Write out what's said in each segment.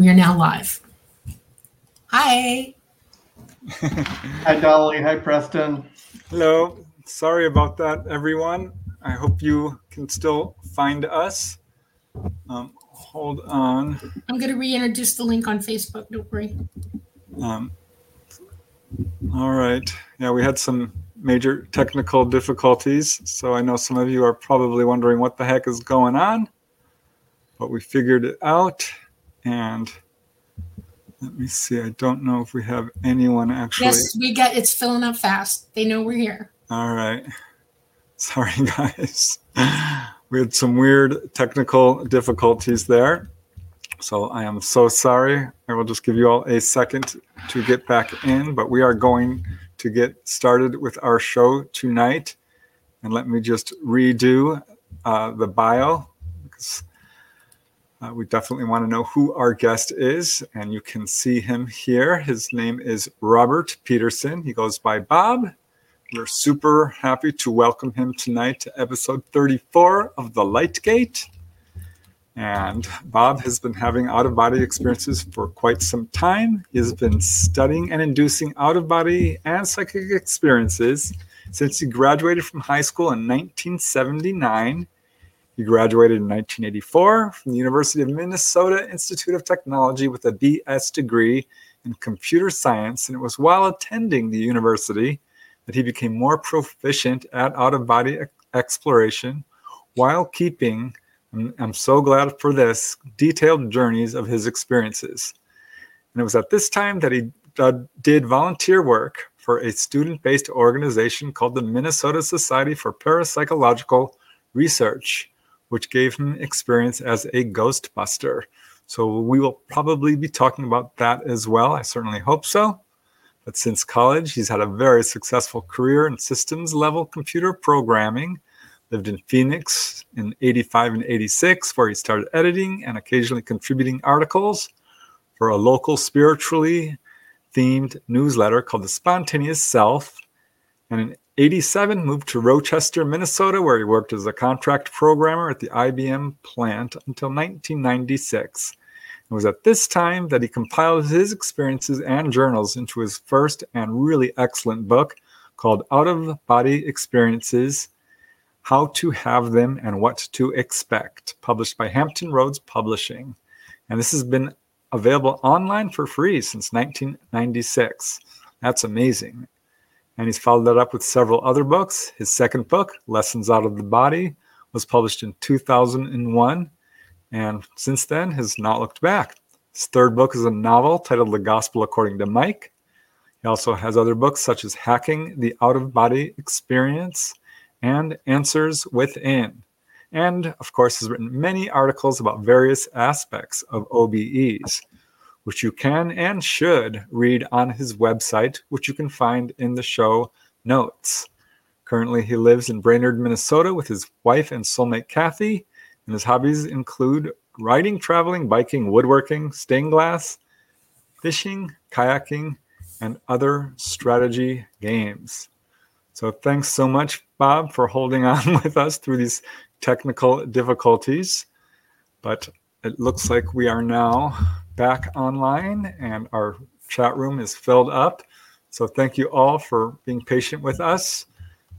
We are now live. Hi. Hi, Dolly. Hi, Preston. Hello. Sorry about that, everyone. I hope you can still find us. Um, hold on. I'm going to reintroduce the link on Facebook. Don't worry. Um, all right. Yeah, we had some major technical difficulties. So I know some of you are probably wondering what the heck is going on. But we figured it out. And let me see. I don't know if we have anyone actually. Yes, we got it's filling up fast. They know we're here. All right. Sorry, guys. We had some weird technical difficulties there. So I am so sorry. I will just give you all a second to get back in, but we are going to get started with our show tonight. And let me just redo uh, the bio because uh, we definitely want to know who our guest is. And you can see him here. His name is Robert Peterson. He goes by Bob. We're super happy to welcome him tonight to episode 34 of The Light Gate. And Bob has been having out of body experiences for quite some time. He has been studying and inducing out of body and psychic experiences since he graduated from high school in 1979. He graduated in 1984 from the University of Minnesota Institute of Technology with a BS degree in computer science. And it was while attending the university that he became more proficient at out of body exploration while keeping I'm so glad for this detailed journeys of his experiences. And it was at this time that he did volunteer work for a student based organization called the Minnesota Society for Parapsychological Research, which gave him experience as a ghostbuster. So we will probably be talking about that as well. I certainly hope so. But since college, he's had a very successful career in systems level computer programming lived in Phoenix in 85 and 86, where he started editing and occasionally contributing articles for a local spiritually themed newsletter called The Spontaneous Self. And in 87, moved to Rochester, Minnesota, where he worked as a contract programmer at the IBM plant until 1996. It was at this time that he compiled his experiences and journals into his first and really excellent book called Out of Body Experiences how to Have Them and What to Expect, published by Hampton Roads Publishing. And this has been available online for free since 1996. That's amazing. And he's followed that up with several other books. His second book, Lessons Out of the Body, was published in 2001. And since then has not looked back. His third book is a novel titled The Gospel According to Mike. He also has other books such as Hacking the Out of Body Experience and Answers Within. And of course, has written many articles about various aspects of OBEs, which you can and should read on his website, which you can find in the show notes. Currently, he lives in Brainerd, Minnesota with his wife and soulmate Kathy, and his hobbies include riding, traveling, biking, woodworking, stained glass, fishing, kayaking, and other strategy games. So thanks so much, Bob, for holding on with us through these technical difficulties. But it looks like we are now back online and our chat room is filled up. So thank you all for being patient with us.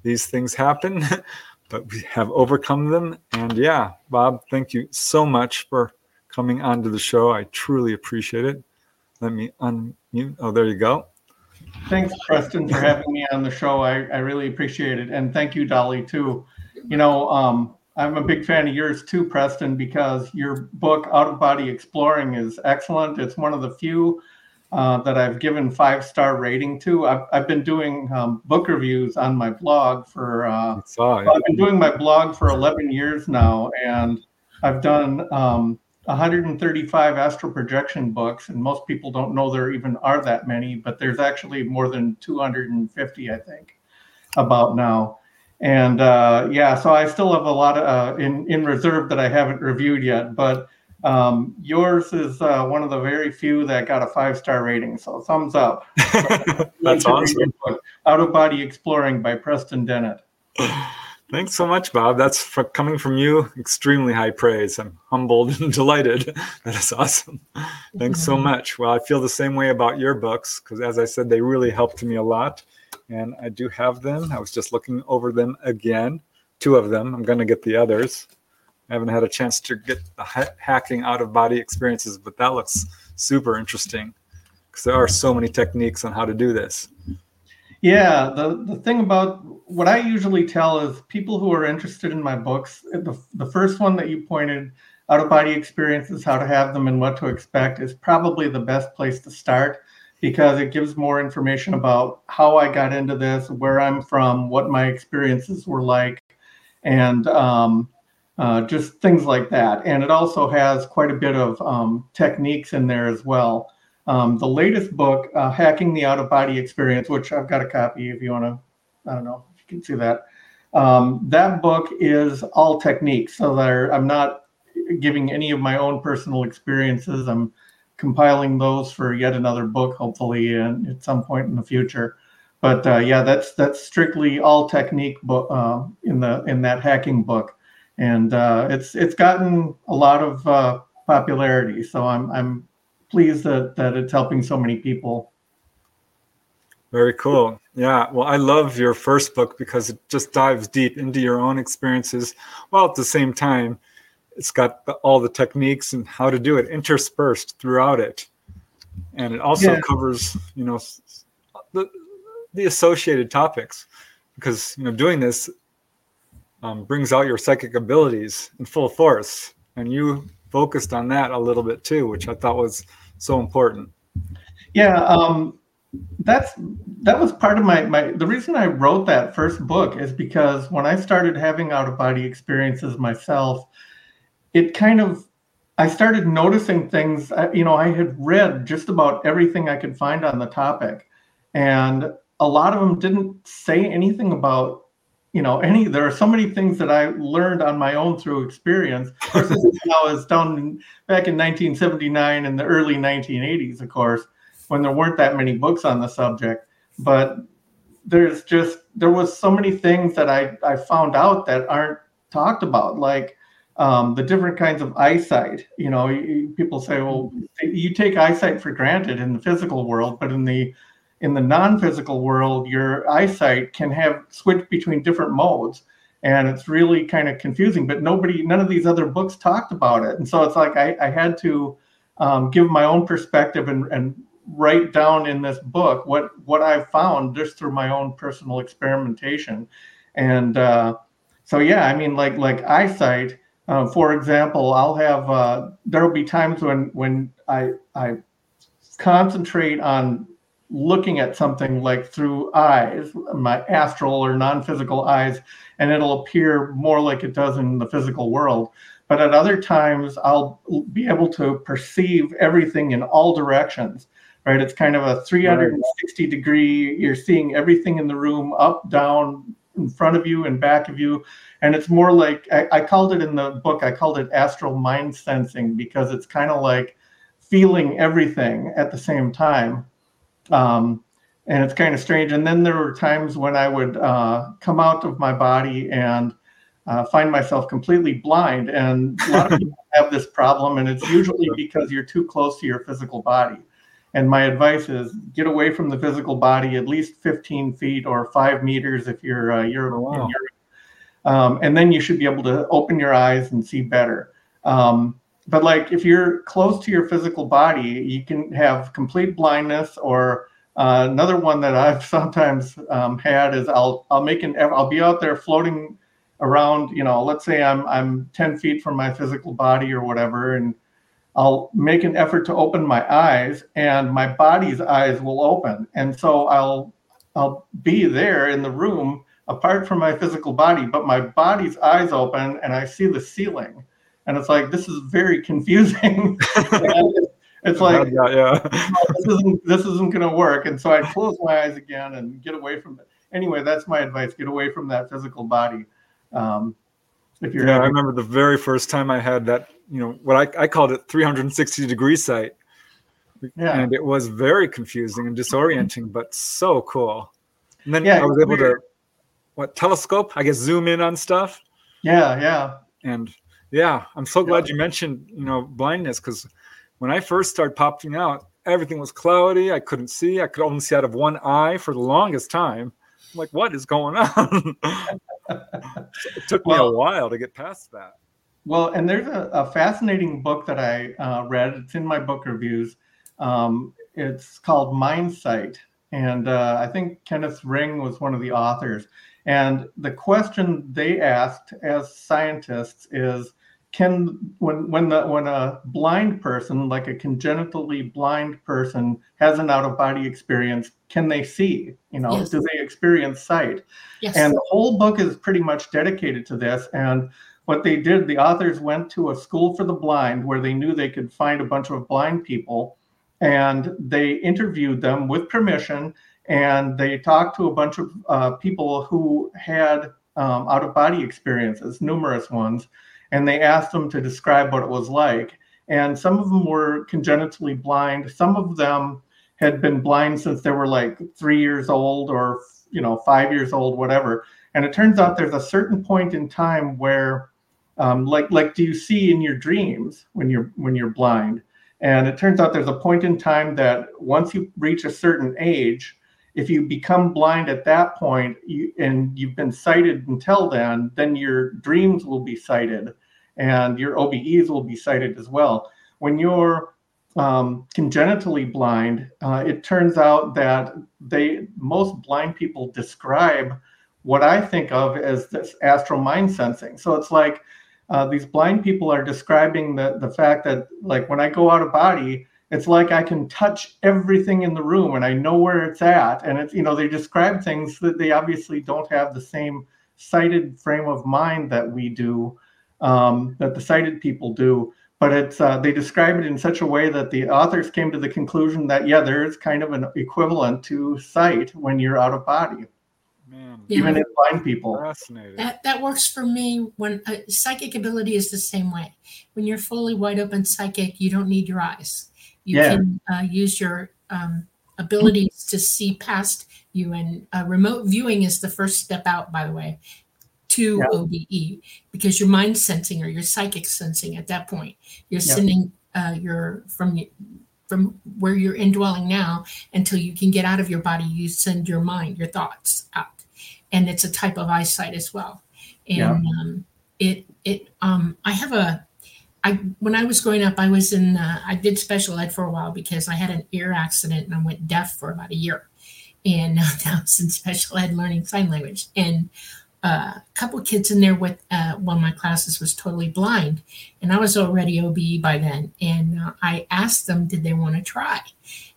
These things happen, but we have overcome them. And yeah, Bob, thank you so much for coming onto the show. I truly appreciate it. Let me unmute. Oh, there you go. Thanks, Preston, for having me on the show. I, I really appreciate it. And thank you, Dolly, too. You know, um, I'm a big fan of yours too, Preston, because your book, Out of Body Exploring, is excellent. It's one of the few uh, that I've given five star rating to. I've, I've been doing um, book reviews on my blog for. Uh, I've been doing my blog for 11 years now, and I've done um, 135 astral projection books, and most people don't know there even are that many, but there's actually more than 250, I think, about now. And uh, yeah, so I still have a lot of, uh, in in reserve that I haven't reviewed yet, but um, yours is uh, one of the very few that got a five star rating. So thumbs up. That's awesome. Out of Body Exploring by Preston Dennett. Thanks so much, Bob. That's for coming from you. Extremely high praise. I'm humbled and delighted. That is awesome. Thanks so much. Well, I feel the same way about your books because, as I said, they really helped me a lot. And I do have them. I was just looking over them again. Two of them. I'm going to get the others. I haven't had a chance to get the ha- hacking out of body experiences, but that looks super interesting because there are so many techniques on how to do this. Yeah, the, the thing about what I usually tell is people who are interested in my books, the, the first one that you pointed, out of body experiences, how to have them, and what to expect, is probably the best place to start because it gives more information about how I got into this, where I'm from, what my experiences were like, and um, uh, just things like that. And it also has quite a bit of um, techniques in there as well. Um, the latest book, uh, Hacking the Out of Body Experience, which I've got a copy if you want to, I don't know if you can see that. Um, that book is all techniques. So there, I'm not giving any of my own personal experiences. I'm compiling those for yet another book, hopefully, and at some point in the future. But uh, yeah, that's that's strictly all technique uh, in the in that hacking book, and uh, it's it's gotten a lot of uh, popularity. So I'm I'm pleased that that it's helping so many people. Very cool. Yeah. Well, I love your first book because it just dives deep into your own experiences, while at the same time, it's got the, all the techniques and how to do it interspersed throughout it, and it also Yeah. covers, you know, the the associated topics, because you know doing this um, brings out your psychic abilities in full force, and you focused on that a little bit too, which I thought was so important. Yeah, um, that's that was part of my my. The reason I wrote that first book is because when I started having out of body experiences myself, it kind of I started noticing things. Uh, you know, I had read just about everything I could find on the topic, and a lot of them didn't say anything about you know any. There are so many things that I learned on my own through experience. Of course, this is when I was down back in 1979 and the early 1980s, of course when there weren't that many books on the subject. But there's just there was so many things that I I found out that aren't talked about, like um, the different kinds of eyesight. You know, people say, well, you take eyesight for granted in the physical world, but in the in the non-physical world, your eyesight can have switch between different modes. And it's really kind of confusing, but nobody, none of these other books talked about it. And so it's like I, I had to um, give my own perspective and, and write down in this book what what I've found just through my own personal experimentation, and uh, so yeah, I mean like like eyesight. Uh, for example, I'll have uh, there will be times when when I I concentrate on looking at something like through eyes, my astral or non-physical eyes, and it'll appear more like it does in the physical world. But at other times, I'll be able to perceive everything in all directions right? It's kind of a 360 degree, you're seeing everything in the room up, down, in front of you and back of you. And it's more like, I, I called it in the book, I called it astral mind sensing because it's kind of like feeling everything at the same time. Um, and it's kind of strange. And then there were times when I would uh, come out of my body and uh, find myself completely blind. And a lot of people have this problem, and it's usually because you're too close to your physical body. And my advice is get away from the physical body at least 15 feet or five meters if you're uh, you're Oh, wow. in Europe. Um, and then you should be able to open your eyes and see better. Um, but like if you're close to your physical body, you can have complete blindness. Or uh, another one that I've sometimes um, had is I'll I'll make an I'll be out there floating around. You know, let's say I'm I'm 10 feet from my physical body or whatever, and I'll make an effort to open my eyes and my body's eyes will open. And so I'll I'll be there in the room apart from my physical body, but my body's eyes open and I see the ceiling. And it's like this is very confusing. It's like yeah, yeah. this isn't this isn't gonna work. And so I close my eyes again and get away from it. Anyway, that's my advice. Get away from that physical body. Um, if you're Yeah, I remember the very first time I had that, you know, what I, I called it 360 degree sight. yeah. And it was very confusing and disorienting, but so cool. And then Yeah, I was able weird. to what telescope. I guess zoom in on stuff. Yeah, yeah. And yeah, I'm so glad you mentioned you know blindness because when I first started popping out, everything was cloudy. I couldn't see. I could only see out of one eye for the longest time. I'm like, what is going on? it took me a while to get past that. Well, and there's a, a fascinating book that I uh, read. It's in my book reviews. Um, it's called Mindsight. And uh, I think Kenneth Ring was one of the authors. And the question they asked as scientists is can when when the when a blind person like a congenitally blind person has an out of body experience can they see you know Yes. do they experience sight Yes. and the whole book is pretty much dedicated to this. And what they did, the authors went to a school for the blind where they knew they could find a bunch of blind people and they interviewed them with permission and they talked to a bunch of uh, people who had um, out of body experiences, numerous ones, and they asked them to describe what it was like. And some of them were congenitally blind, some of them had been blind since they were like three years old or you know five years old whatever. And it turns out there's a certain point in time where um, like like do you see in your dreams when you're when you're blind? And it turns out there's a point in time that once you reach a certain age if you become blind at that point you, and you've been sighted until then then your dreams will be sighted and your obes will be sighted as well when you're um, congenitally blind, uh, it turns out that they most blind people describe what I think of as this astral mind sensing. So it's like uh, these blind people are describing the the fact that like when I go out of body, it's like I can touch everything in the room and I know where it's at. And it's you know they describe things that they obviously don't have the same sighted frame of mind that we do, um, that the sighted people do but it's uh, they describe it in such a way that the authors came to the conclusion that yeah there is kind of an equivalent to sight when you're out of body Man, Yeah. even in blind people fascinating. That that works for me when uh, psychic ability is the same way. When you're fully wide open psychic, you don't need your eyes. You Yeah. can uh, use your um, abilities to see past you. And uh, remote viewing is the first step out, by the way, to Yeah. OBE because you're mind sensing or you're psychic sensing at that point. You're Yeah. sending uh, your from from where you're indwelling now until you can get out of your body. You send your mind, your thoughts out, and it's a type of eyesight as well. And Yeah. um, it it um, I have a I when I was growing up, I was in uh, I did special ed for a while because I had an ear accident and I went deaf for about a year, and I was in special ed learning sign language. And uh, a couple kids in there with uh, one of my classes was totally blind, and I was already OBE by then. And uh, I asked them, did they want to try?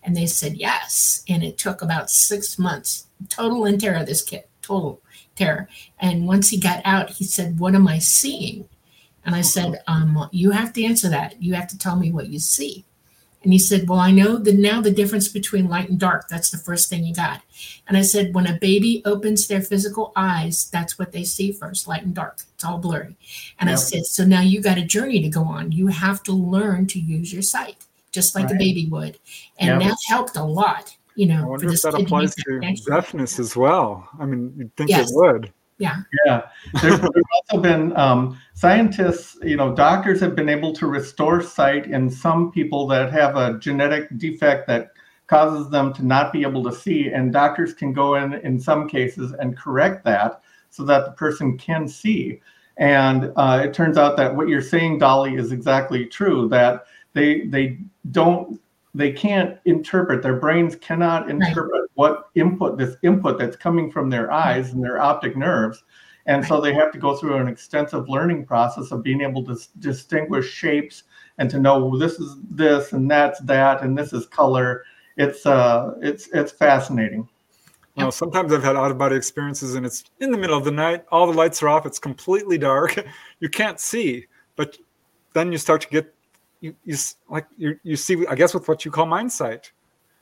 And they said yes. And it took about six months, total in terror. This kid, total terror. And once he got out, he said, "What am I seeing?" And I said, um, "You have to answer that. You have to tell me what you see." And he said, Well, I know the now the difference between light and dark. That's the first thing you got. And I said, When a baby opens their physical eyes, that's what they see first, light and dark. It's all blurry. And I said, So now you got a journey to go on. You have to learn to use your sight, just like a baby would. And Yep. that helped a lot, you know, I for wonder if that applies to deafness as well. I mean, you'd think Yes. it would. Yeah. yeah. There's, there's also been um, scientists you know doctors have been able to restore sight in some people that have a genetic defect that causes them to not be able to see and doctors can go in in some cases and correct that so that the person can see. And uh, it turns out that what you're saying dolly is exactly true that they they don't they can't interpret their brains cannot interpret what input this input that's coming from their eyes and their optic nerves. And so they have to go through an extensive learning process of being able to distinguish shapes and to know well, this is this and that's that and this is color. It's uh it's it's fascinating. Well, sometimes I've had out of body experiences and it's in the middle of the night, all the lights are off, it's completely dark, you can't see, but then you start to get you, you like you you see I guess with what you call mind sight.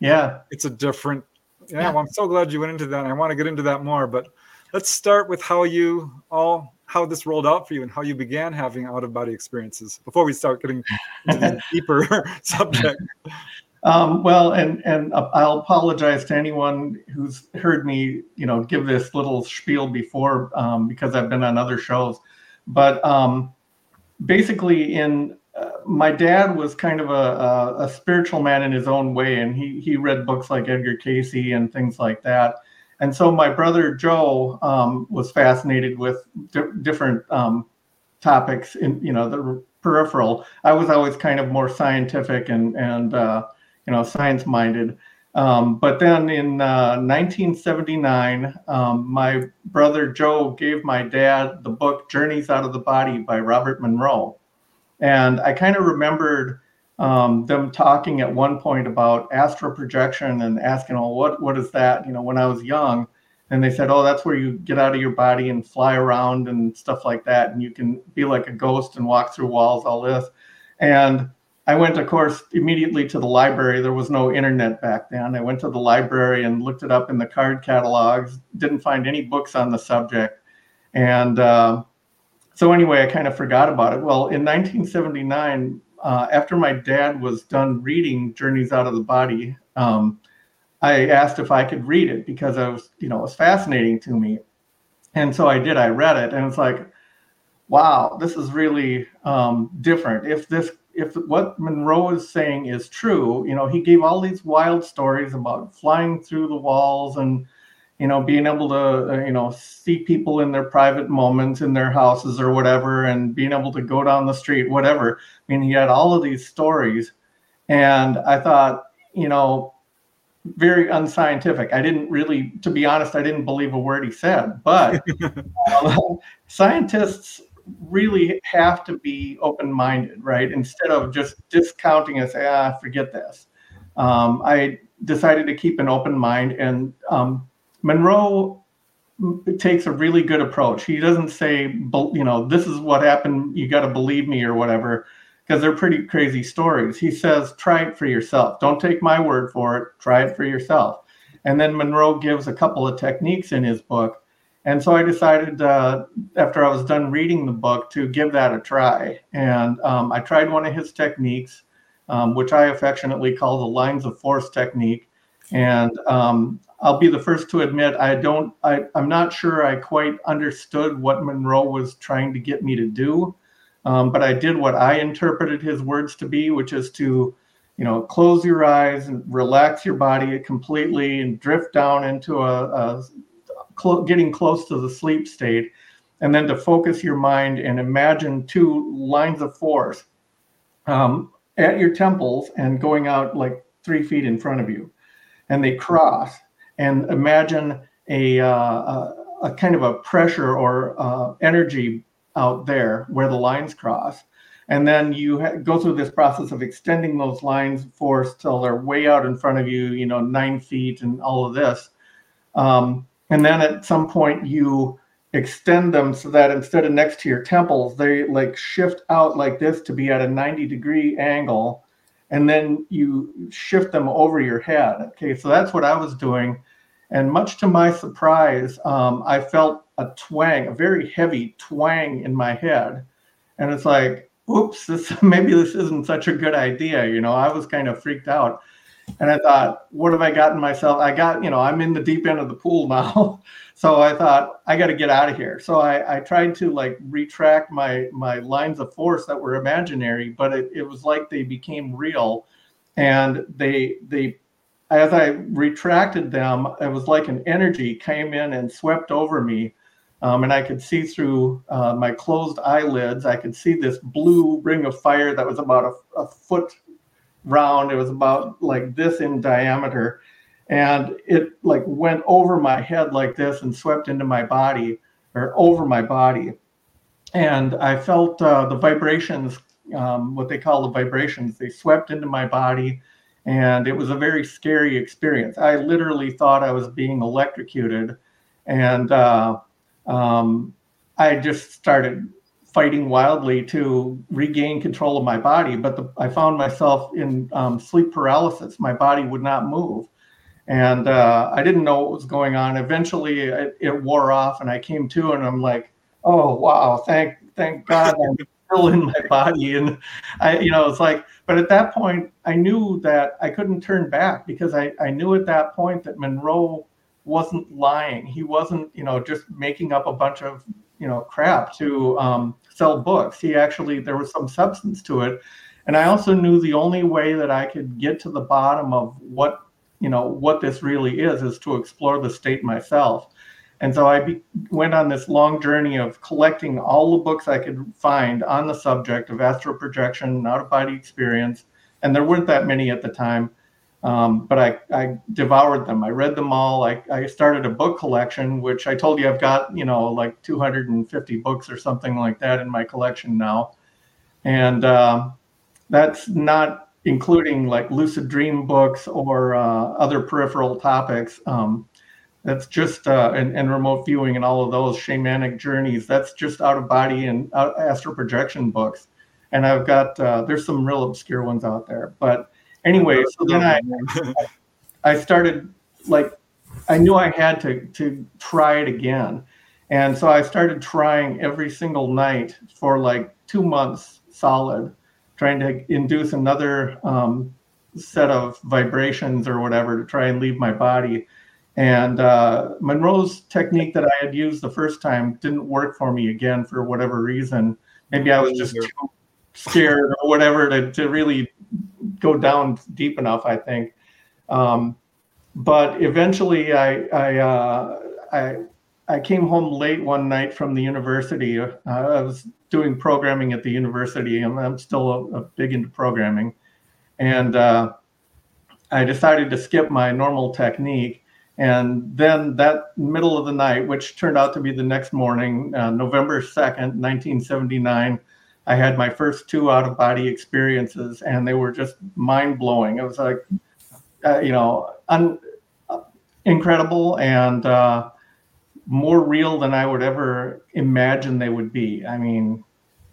yeah. It's a different yeah, Yeah. well, I'm so glad you went into that. I want to get into that more, but let's start with how you all how this rolled out for you and how you began having out of body experiences before we start getting into the deeper subject. Um, well, and and I'll apologize to anyone who's heard me, you know, give this little spiel before um, because I've been on other shows. But um, basically, in my dad was kind of a, a, a, spiritual man in his own way, and he he read books like Edgar Cayce and things like that. And so my brother Joe um, was fascinated with di- different um, topics in you know the peripheral. I was always kind of more scientific and and uh, you know, science minded. Um, but then in uh, 1979, um, my brother Joe gave my dad the book Journeys Out of the Body by Robert Monroe. And I kind of remembered um, them talking at one point about astral projection and asking, oh, what, what is that? You know, when I was young. And they said, oh, that's where you get out of your body and fly around and stuff like that. And you can be like a ghost and walk through walls, all this. And I went, of course, immediately to the library. There was no internet back then. I went to the library and looked it up in the card catalogs. Didn't find any books on the subject, and uh, so anyway, I kind of forgot about it. Well, in 1979, uh, after my dad was done reading Journeys Out of the Body, um, I asked if I could read it because I was, you know, it was fascinating to me, and so I did. I read it, and it's like, wow, this is really um, different. If this if what Monroe is saying is true, you know, he gave all these wild stories about flying through the walls and, you know, being able to, uh, you know, see people in their private moments in their houses or whatever, and being able to go down the street, whatever. I mean, he had all of these stories. And I thought, you know, very unscientific. I didn't really, to be honest, I didn't believe a word he said. But uh, scientists really have to be open minded, right? Instead of just discounting and say, ah, forget this. Um, I decided to keep an open mind. And um, Monroe takes a really good approach. He doesn't say, you know, this is what happened, you got to believe me or whatever, because they're pretty crazy stories. He says, try it for yourself. Don't take my word for it, try it for yourself. And then Monroe gives a couple of techniques in his book and so I decided uh, after I was done reading the book to give that a try. And um, I tried one of his techniques, um, which I affectionately call the lines of force technique. And um, I'll be the first to admit I don't, I, I'm not sure I quite understood what Monroe was trying to get me to do. Um, but I did what I interpreted his words to be, which is to you know, close your eyes and relax your body completely and drift down into a, a cl- getting close to the sleep state, and then to focus your mind and imagine two lines of force um, at your temples and going out like three feet in front of you, and they cross. And imagine a, uh, a, a kind of a pressure or uh, energy out there where the lines cross. And then you ha- go through this process of extending those lines force till they're way out in front of you, you know, nine feet and all of this. Um, and then at some point you extend them so that instead of next to your temples they like shift out like this to be at a 90 degree angle and then you shift them over your head okay so that's what i was doing and much to my surprise um, i felt a twang a very heavy twang in my head and it's like oops this maybe this isn't such a good idea you know i was kind of freaked out and I thought, what have I gotten myself? I got, you know, I'm in the deep end of the pool now. so I thought, I got to get out of here. So I, I tried to like retract my my lines of force that were imaginary, but it, it was like they became real. And they they as I retracted them, it was like an energy came in and swept over me. Um, and I could see through uh, my closed eyelids. I could see this blue ring of fire that was about a, a foot round. It was about like this in diameter. And it like went over my head like this and swept into my body or over my body. And I felt uh, the vibrations, um, what they call the vibrations, they swept into my body. And it was a very scary experience. I literally thought I was being electrocuted. And uh, um, I just started fighting wildly to regain control of my body, but the, I found myself in um, sleep paralysis. My body would not move. And uh, I didn't know what was going on. Eventually, it, it, wore off, and I came to, and I'm like, "Oh wow! Thank, thank God, still in my body. And I, you know, it's like, but at that point, I knew that I couldn't turn back because I, I knew at that point that Monroe wasn't lying. He wasn't, you know, just making up a bunch of, you know, crap to um, sell books. He actually, there was some substance to it. And I also knew the only way that I could get to the bottom of what, you know, what this really is, is to explore the state myself. And so I be, went on this long journey of collecting all the books I could find on the subject of astral projection, out of body experience. And there weren't that many at the time, um, but I, I devoured them. I read them all. I, I started a book collection, which I told you I've got, you know, like 250 books or something like that in my collection now. And uh, that's not including like lucid dream books or uh, other peripheral topics. Um, that's just uh, and, and remote viewing and all of those shamanic journeys. That's just out of body and uh, astral projection books. And i've got uh, there's some real obscure ones out there. But anyway so then i i started like i knew i had to to try it again. And so i started trying every single night for like two months solid trying to induce another um, set of vibrations or whatever to try and leave my body and uh, Monroe's technique that I had used the first time didn't work for me again for whatever reason. Maybe I was just too scared or whatever to, to really go down deep enough, I think. Um, but eventually I, I, uh, I, I came home late one night from the university. Uh, I was doing programming at the university, and I'm still a, a big into programming. And uh, I decided to skip my normal technique and then that middle of the night, which turned out to be the next morning, uh, November 2nd, 1979, I had my first two out of body experiences, and they were just mind blowing. It was like, uh, you know, un- incredible and uh, more real than I would ever imagine they would be. I mean,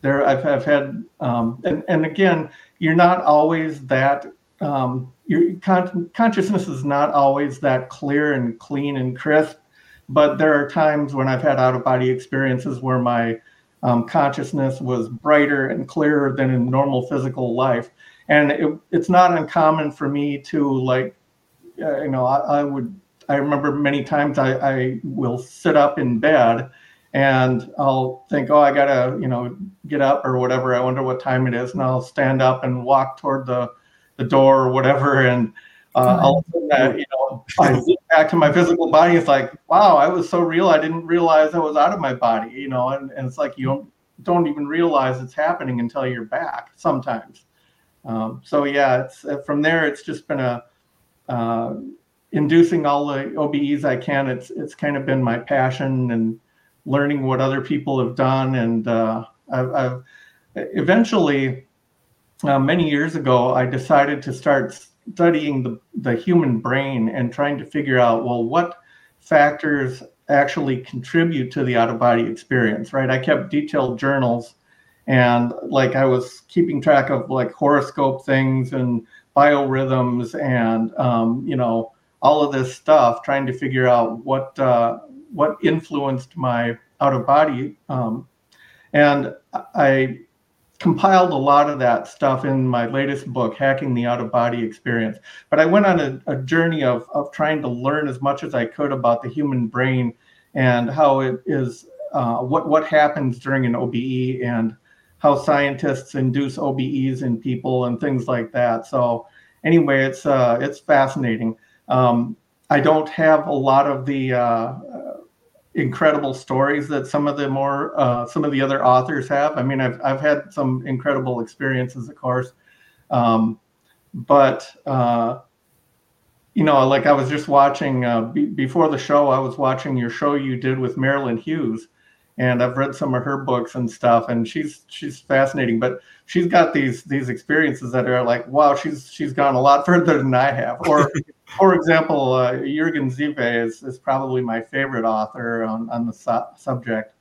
there I've, I've had, um, and, and again, you're not always that um, your con- consciousness is not always that clear and clean and crisp, but there are times when I've had out of body experiences where my um, consciousness was brighter and clearer than in normal physical life. And it, it's not uncommon for me to like, uh, you know, I, I, would, I remember many times I, I will sit up in bed and I'll think, oh, I gotta, you know, get up or whatever. I wonder what time it is. And I'll stand up and walk toward the the door or whatever, and uh, all of a sudden, you know, I look back to my physical body. It's like, wow, I was so real. I didn't realize I was out of my body, you know, and, and it's like you don't don't even realize it's happening until you're back sometimes. Um, so yeah, it's uh, from there. It's just been a uh, inducing all the OBEs I can. It's it's kind of been my passion and learning what other people have done, and uh, I've, I've eventually uh, many years ago, I decided to start studying the, the human brain and trying to figure out, well, what factors actually contribute to the out of body experience, right? I kept detailed journals and like I was keeping track of like horoscope things and biorhythms and, um, you know, all of this stuff, trying to figure out what, uh, what influenced my out of body. Um, and I compiled a lot of that stuff in my latest book, Hacking the Out of Body Experience. But I went on a, a, journey of, of trying to learn as much as I could about the human brain and how it is, uh, what, what happens during an OBE and how scientists induce OBEs in people and things like that. So anyway, it's, uh, it's fascinating. Um, I don't have a lot of the uh, incredible stories that some of the more uh, some of the other authors have. I mean, I've I've had some incredible experiences, of course, um, but uh, you know, like I was just watching uh, b- before the show. I was watching your show you did with Marilyn Hughes, and I've read some of her books and stuff, and she's she's fascinating. But she's got these these experiences that are like, wow, she's she's gone a lot further than I have, or for example, uh, Jürgen Ziewe is, is probably my favorite author on, on the su- subject.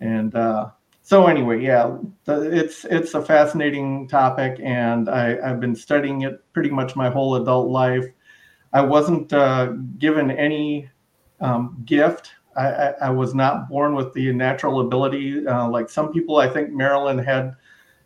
And uh, so anyway, yeah, the, it's it's a fascinating topic, and I, I've been studying it pretty much my whole adult life. I wasn't uh, given any um, gift. I, I, I, was not born with the natural ability. Uh, like some people, I think Marilyn had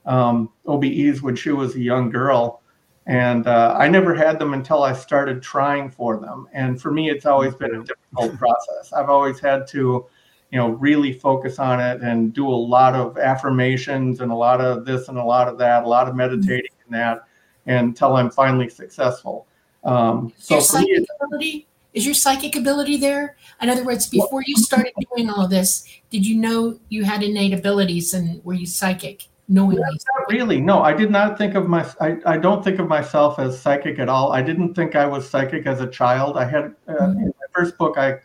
um, OBEs when she was a young girl. And uh, I never had them until I started trying for them. And for me, it's always been a difficult process. I've always had to, you know, really focus on it and do a lot of affirmations and a lot of this and a lot of that, a lot of meditating and that until I'm finally successful. Um, so your psychic ability is your psychic ability there? In other words, before you started doing all this, did you know you had innate abilities and were you psychic? Knowingly? Not really. No, I did not think of my. I, I don't think of myself as psychic at all. I didn't think I was psychic as a child. I had uh, mm-hmm. in my first book. I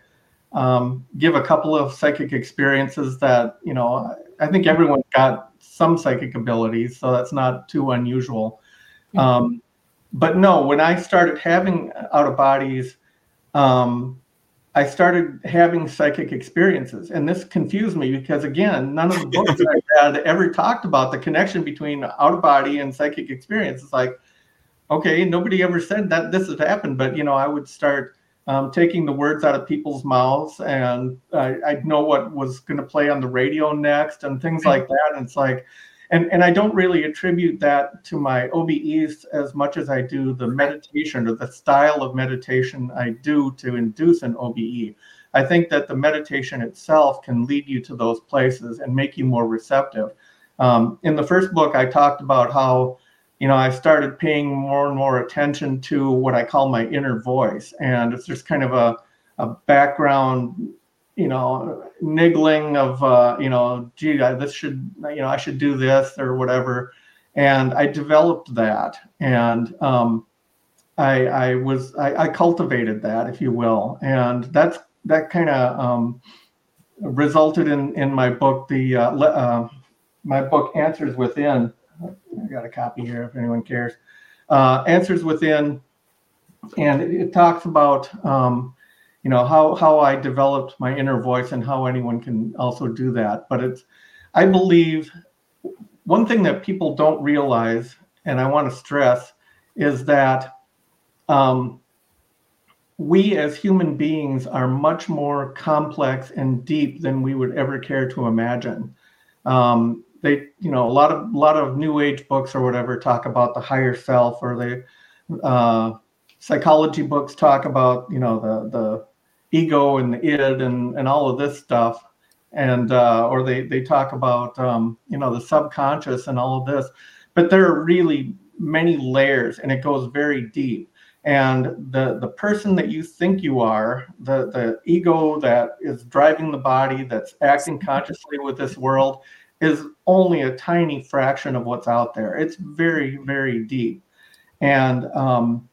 um, give a couple of psychic experiences that you know. I think everyone got some psychic abilities, so that's not too unusual. Mm-hmm. Um, but no, when I started having out of bodies, um, I started having psychic experiences. And this confused me because, again, none of the books I had ever talked about the connection between out of body and psychic experience. It's like, okay, nobody ever said that this has happened. But, you know, I would start um, taking the words out of people's mouths and I, I'd know what was going to play on the radio next and things like that. And it's like, and and I don't really attribute that to my OBEs as much as I do the meditation or the style of meditation I do to induce an OBE. I think that the meditation itself can lead you to those places and make you more receptive. Um, in the first book, I talked about how you know I started paying more and more attention to what I call my inner voice, and it's just kind of a a background you know, niggling of, uh, you know, gee, I, this should, you know, I should do this or whatever. And I developed that. And um, I, I was, I, I, cultivated that, if you will. And that's, that kind of um, resulted in, in my book, the, uh, uh, my book Answers Within. I got a copy here if anyone cares. Uh, Answers Within. And it, it talks about, um, you know how how I developed my inner voice and how anyone can also do that. But it's I believe one thing that people don't realize, and I want to stress, is that um, we as human beings are much more complex and deep than we would ever care to imagine. Um, they, you know, a lot of a lot of New Age books or whatever talk about the higher self, or the uh, psychology books talk about, you know, the the ego and the id and, and all of this stuff. And uh, or they they talk about um, you know the subconscious and all of this. But there are really many layers and it goes very deep. And the the person that you think you are the the ego that is driving the body that's acting consciously with this world is only a tiny fraction of what's out there. It's very very deep. And um,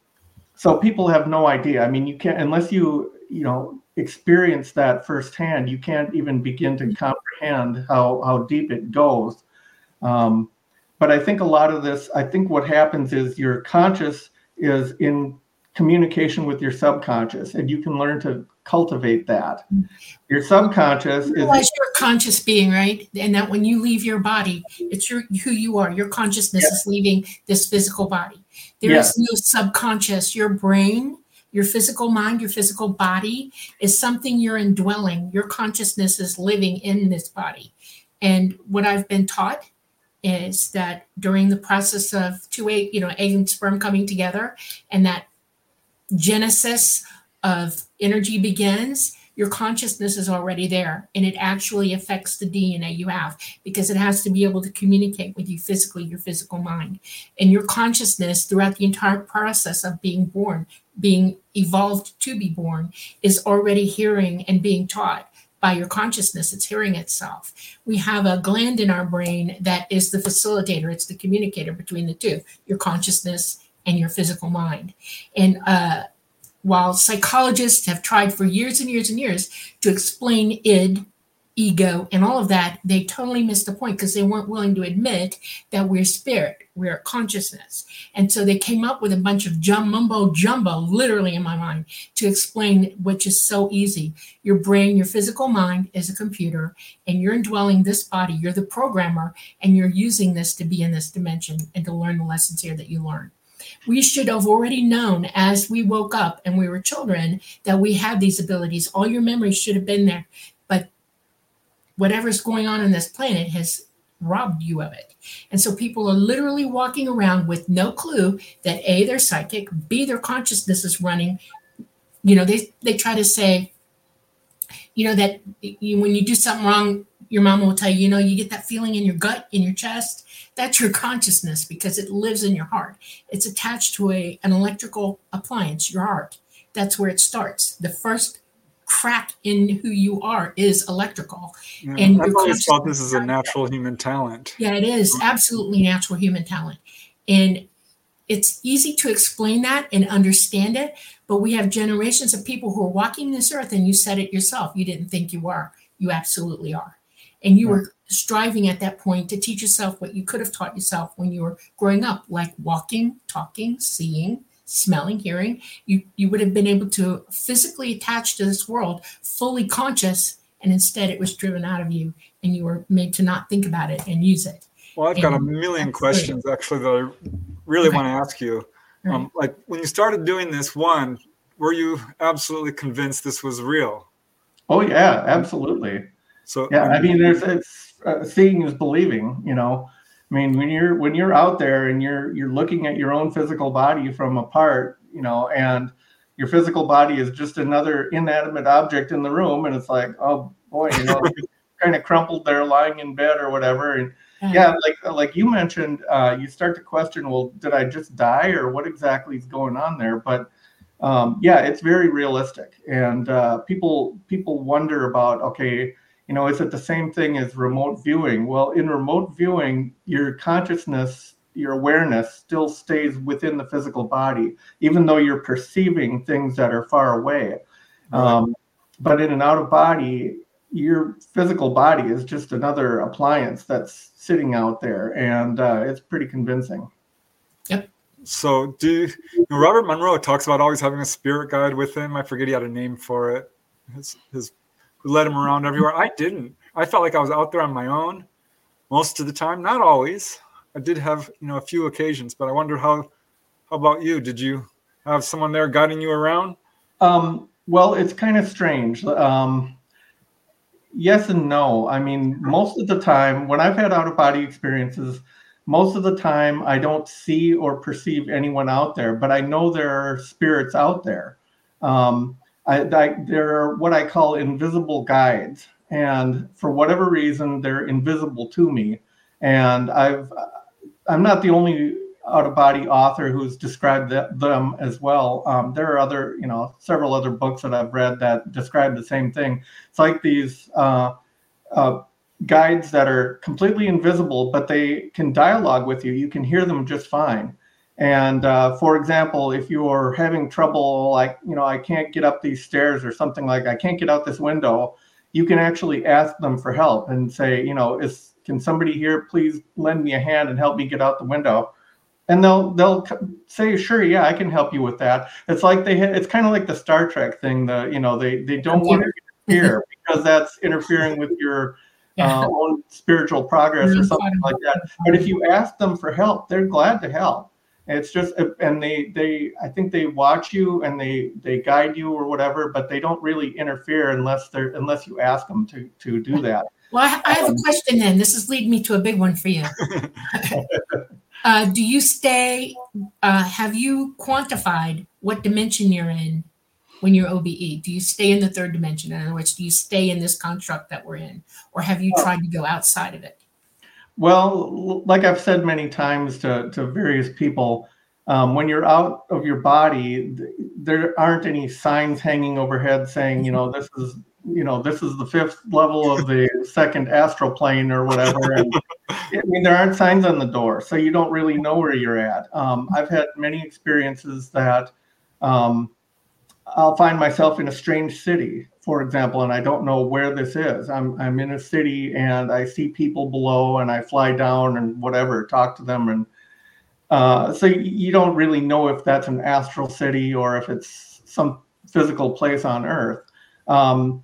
so people have no idea. I mean you can't unless you you know experience that firsthand, you can't even begin to comprehend how how deep it goes. Um, but I think a lot of this, I think what happens is your conscious is in communication with your subconscious, and you can learn to cultivate that. Your subconscious you is you're conscious being, right? And that when you leave your body, it's your who you are. Your consciousness is leaving this physical body. There is no subconscious. Your brain your physical mind, your physical body is something you're indwelling. Your consciousness is living in this body. And what I've been taught is that during the process of two egg, you know, egg and sperm coming together and that genesis of energy begins, your consciousness is already there and it actually affects the DNA you have because it has to be able to communicate with you physically, your physical mind. And your consciousness throughout the entire process of being born, being evolved to be born, is already hearing and being taught by your consciousness. It's hearing itself. We have a gland in our brain that is the facilitator, it's the communicator between the two, your consciousness and your physical mind. And uh, while psychologists have tried for years and years and years to explain id, ego, and all of that, they totally missed the point because they weren't willing to admit that we're spirit, we're consciousness. And so they came up with a bunch of jum, mumbo jumbo, literally in my mind, to explain which is so easy. Your brain, your physical mind is a computer, and you're indwelling this body. You're the programmer, and you're using this to be in this dimension and to learn the lessons here that you learn we should have already known as we woke up and we were children that we had these abilities. All your memories should have been there. Whatever's going on in this planet has robbed you of it. And so people are literally walking around with no clue that A, they're psychic, B, their consciousness is running. You know, they, they try to say, you know, that you, when you do something wrong, your mom will tell you, you know, you get that feeling in your gut, in your chest. That's your consciousness because it lives in your heart. It's attached to a, an electrical appliance, your heart. That's where it starts. The first crack in who you are is electrical. Yeah, and I've always thought this is a natural human talent. Yeah, it is mm-hmm. absolutely natural human talent. And it's easy to explain that and understand it, but we have generations of people who are walking this earth, and you said it yourself. You didn't think you were. You absolutely are. And you were striving at that point to teach yourself what you could have taught yourself when you were growing up, like walking, talking, seeing, smelling, hearing, you, you would have been able to physically attach to this world, fully conscious, and instead it was driven out of you and you were made to not think about it and use it. Well, I've and got a million questions great. actually that I really okay. want to ask you. Right. Um, like when you started doing this one, were you absolutely convinced this was real? Oh yeah, absolutely. So yeah, I mean, there's it's uh, seeing is believing. You know, I mean, when you're when you're out there and you're you're looking at your own physical body from apart, you know, and your physical body is just another inanimate object in the room, and it's like, oh boy, you know, kind of crumpled there, lying in bed or whatever, and mm-hmm. yeah, like like you mentioned, uh, you start to question, well, did I just die or what exactly is going on there? But um, yeah, it's very realistic, and uh, people people wonder about okay you know, is it the same thing as remote viewing? Well, in remote viewing, your consciousness, your awareness still stays within the physical body, even though you're perceiving things that are far away. Right. Um, but in an out of body, your physical body is just another appliance that's sitting out there, and uh, it's pretty convincing. Yep. So, do you know, Robert Monroe talks about always having a spirit guide with him? I forget he had a name for it. His his led him around everywhere. I didn't. I felt like I was out there on my own most of the time. Not always. I did have you know a few occasions, but I wonder how. How about you? Did you have someone there guiding you around? Um, well, it's kind of strange. Um, yes and no. I mean, most of the time when I've had out of body experiences, most of the time I don't see or perceive anyone out there, but I know there are spirits out there. Um, I, I, there are what I call invisible guides, and for whatever reason, they're invisible to me. And I've I'm not the only out of body author who's described that, them as well. Um, there are other, you know, several other books that I've read that describe the same thing. It's like these uh, uh, guides that are completely invisible, but they can dialogue with you. You can hear them just fine. And uh, for example, if you're having trouble, like, you know, I can't get up these stairs or something like I can't get out this window, you can actually ask them for help and say, you know, is can somebody here please lend me a hand and help me get out the window? And they'll they'll say, sure, yeah, I can help you with that. It's like they it's kind of like the Star Trek thing. The you know they they don't want to interfere because that's interfering with your yeah. uh, own spiritual progress or something like that. But if you ask them for help, they're glad to help it's just and they they i think they watch you and they they guide you or whatever but they don't really interfere unless they're unless you ask them to to do that well i, have um, a question then this is leading me to a big one for you uh, do you stay uh, have you quantified what dimension you're in when you're OBE? Do you stay in the third dimension? In other words, do you stay in this construct that we're in, or have you tried to go outside of it? Well, like I've said many times to, to various people, um, when you're out of your body, th- there aren't any signs hanging overhead saying, you know, this is, you know, this is the fifth level of the second astral plane or whatever. And I mean, there aren't signs on the door, so you don't really know where you're at. Um, I've had many experiences that um, I'll find myself in a strange city for example, and I don't know where this is. I'm I'm in a city and I see people below, and I fly down and whatever, talk to them, and uh, so you don't really know if that's an astral city or if it's some physical place on Earth. Um,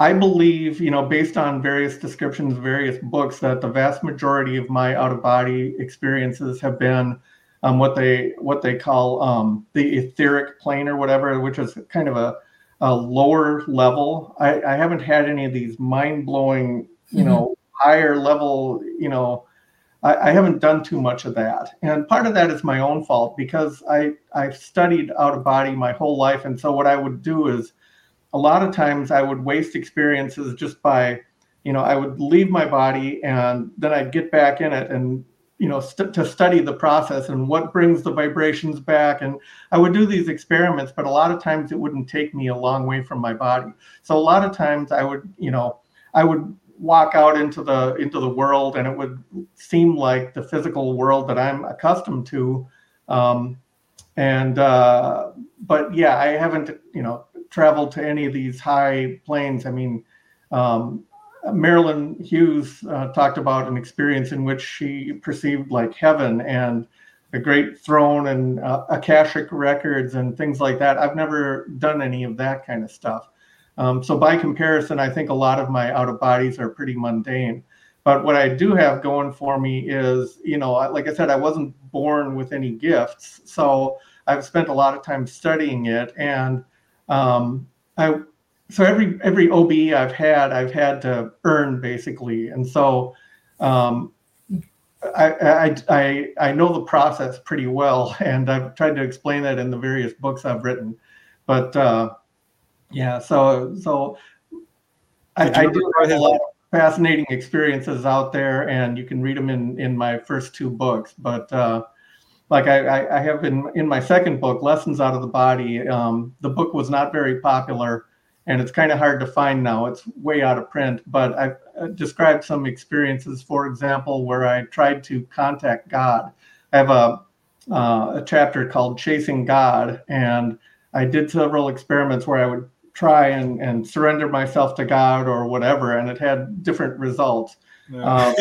I believe, you know, based on various descriptions, various books, that the vast majority of my out of body experiences have been um, what they what they call um, the etheric plane or whatever, which is kind of a a lower level. I, I haven't had any of these mind blowing, you mm-hmm. know, higher level, you know, I, I, haven't done too much of that. And part of that is my own fault because I, I've studied out of body my whole life. And so what I would do is a lot of times I would waste experiences just by, you know, I would leave my body and then I'd get back in it and you know st- to study the process and what brings the vibrations back. And i would do these experiments but a lot of times it wouldn't take me a long way from my body. So a lot of times i would you know i would walk out into the into the world and it would seem like the physical world that i'm accustomed to. Um, and uh, but yeah i haven't you know traveled to any of these high planes. I mean um, Marilyn Hughes uh, talked about an experience in which she perceived like heaven and a great throne and uh, akashic records and things like that. I've never done any of that kind of stuff. Um, so by comparison, I think a lot of my out of bodies are pretty mundane. But what I do have going for me is, you know, like I said, I wasn't born with any gifts, so I've spent a lot of time studying it, and um, I so every every OB I've had, I've had to earn basically, and so um, I, I, I I know the process pretty well, and I've tried to explain that in the various books I've written. But uh, yeah, so so I, I do have a lot of fascinating experiences out there, and you can read them in in my first two books. But uh, like I, I have in in my second book, Lessons Out of the Body. Um, the book was not very popular and it's kind of hard to find now. It's way out of print, but I've uh, described some experiences, for example, where I tried to contact God. I have a, uh, a chapter called Chasing God, and I did several experiments where I would try and, and surrender myself to God or whatever, and it had different results. Yeah. Um,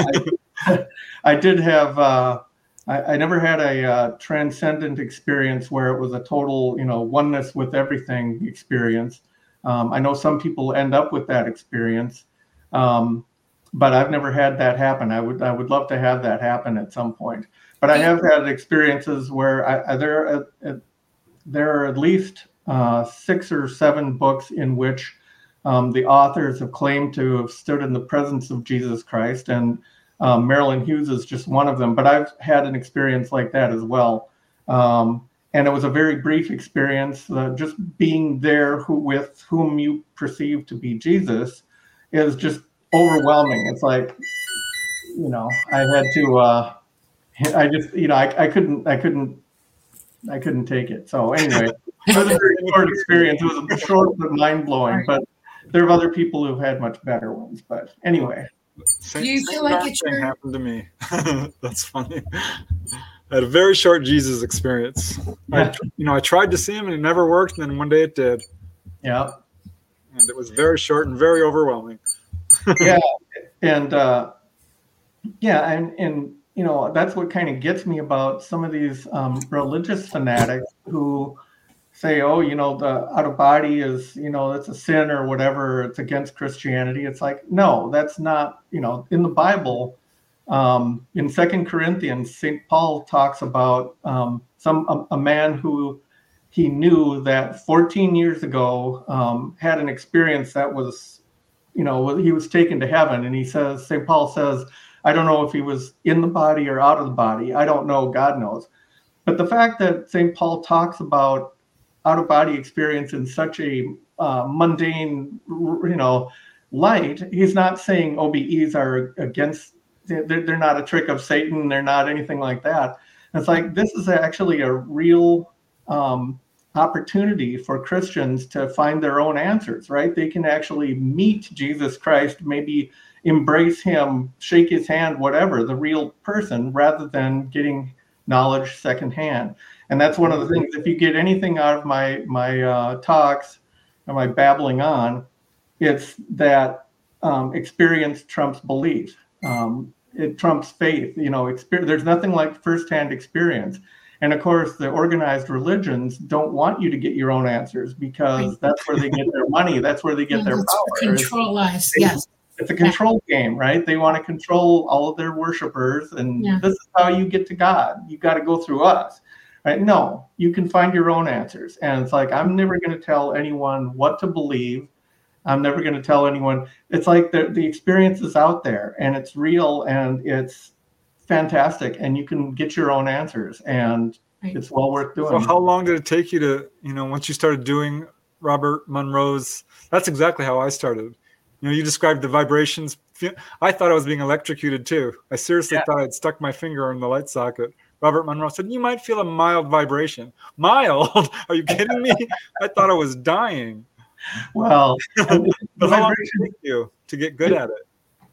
I, I, did have. Uh, I, I, never had a uh, transcendent experience where it was a total, you know, oneness with everything experience. Um, I know some people end up with that experience, um, but I've never had that happen. I would I would love to have that happen at some point. But I have had experiences where I, I, there are, uh, there are at least uh, six or seven books in which um, the authors have claimed to have stood in the presence of Jesus Christ, and um, Marilyn Hughes is just one of them. But I've had an experience like that as well. Um, and it was a very brief experience. Uh, just being there who, with whom you perceive to be Jesus is just overwhelming. It's like, you know, I had to, uh, I just, you know, I, I couldn't, I couldn't, I couldn't take it. So anyway, it was a very short experience. It was short but mind blowing. But there are other people who've had much better ones. But anyway. Same, Do you feel like it's your... happened to me? That's funny. I had a very short Jesus experience. Yeah. I, you know, I tried to see him and it never worked, and then one day it did. Yeah. And it was very short and very overwhelming. yeah, and uh, yeah, and and you know that's what kind of gets me about some of these um, religious fanatics who say, oh, you know, the out of body is, you know, it's a sin or whatever. It's against Christianity. It's like, no, that's not. You know, in the Bible um, in Second Corinthians, St. Paul talks about um, some a, a, man who he knew that 14 years ago um, had an experience that was, you know, he was taken to heaven, and he says, St. Paul says, I don't know if he was in the body or out of the body. I don't know. God knows. But the fact that St. Paul talks about out of body experience in such a uh, mundane, you know, light, he's not saying OBEs are against they're, they're not a trick of Satan. They're not anything like that. It's like this is actually a real um, opportunity for Christians to find their own answers, right? They can actually meet Jesus Christ, maybe embrace him, shake his hand, whatever, the real person, rather than getting knowledge secondhand. And that's one of the things. If you get anything out of my my uh, talks and my babbling on, it's that um, experience trumps belief um, it trumps faith. You know, experience, there's nothing like firsthand experience. And of course, the organized religions don't want you to get your own answers because that's where they get their money. That's where they get their power. Control us, yes. It's a control yeah. game, right? They want to control all of their worshipers, and yeah. this is how you get to God. You've got to go through us, right? No, you can find your own answers, and it's like I'm never going to tell anyone what to believe I'm never going to tell anyone. It's like the, the experience is out there and it's real and it's fantastic and you can get your own answers and right. it's well worth doing. So how long did it take you to, you know, once you started doing Robert Monroe's, that's exactly how I started. You know, you described the vibrations. I thought I was being electrocuted too. I seriously yeah. thought I'd stuck my finger in the light socket. Robert Monroe said, You might feel a mild vibration. Mild? Are you kidding me? I thought I was dying. Well, but how long did it take you to get good at it?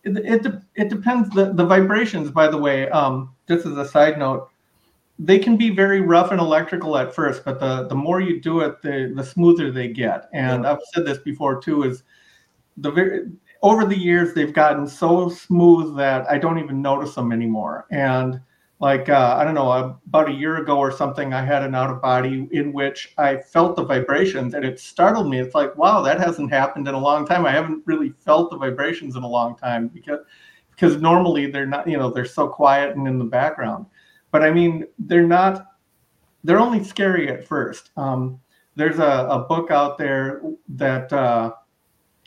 It, it, it depends. The, the vibrations, by the way, um, just as a side note, they can be very rough and electrical at first, but the, the more you do it, the, the smoother they get. And yeah. I've said this before too, is the very, over the years, they've gotten so smooth that I don't even notice them anymore. And like uh, I don't know, about a year ago or something, I had an out of body in which I felt the vibrations, and it startled me. It's like, wow, that hasn't happened in a long time. I haven't really felt the vibrations in a long time because because normally they're not, you know, they're so quiet and in the background. But I mean, they're not. They're only scary at first. Um, there's a, a book out there that uh,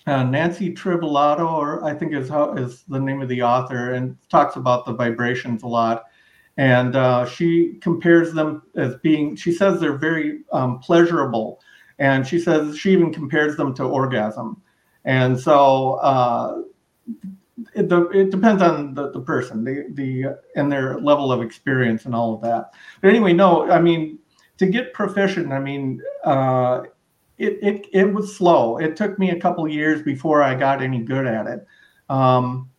uh, Nanci Trivellato, or I think is how is the name of the author, and talks about the vibrations a lot and uh, she compares them as being she says they're very um, pleasurable. And she says she even compares them to orgasm. And so uh, it, it depends on the, the person the, the and their level of experience and all of that. But anyway no i mean to get proficient i mean uh, it, it, it was slow. It took me a couple years before i got any good at it. Um,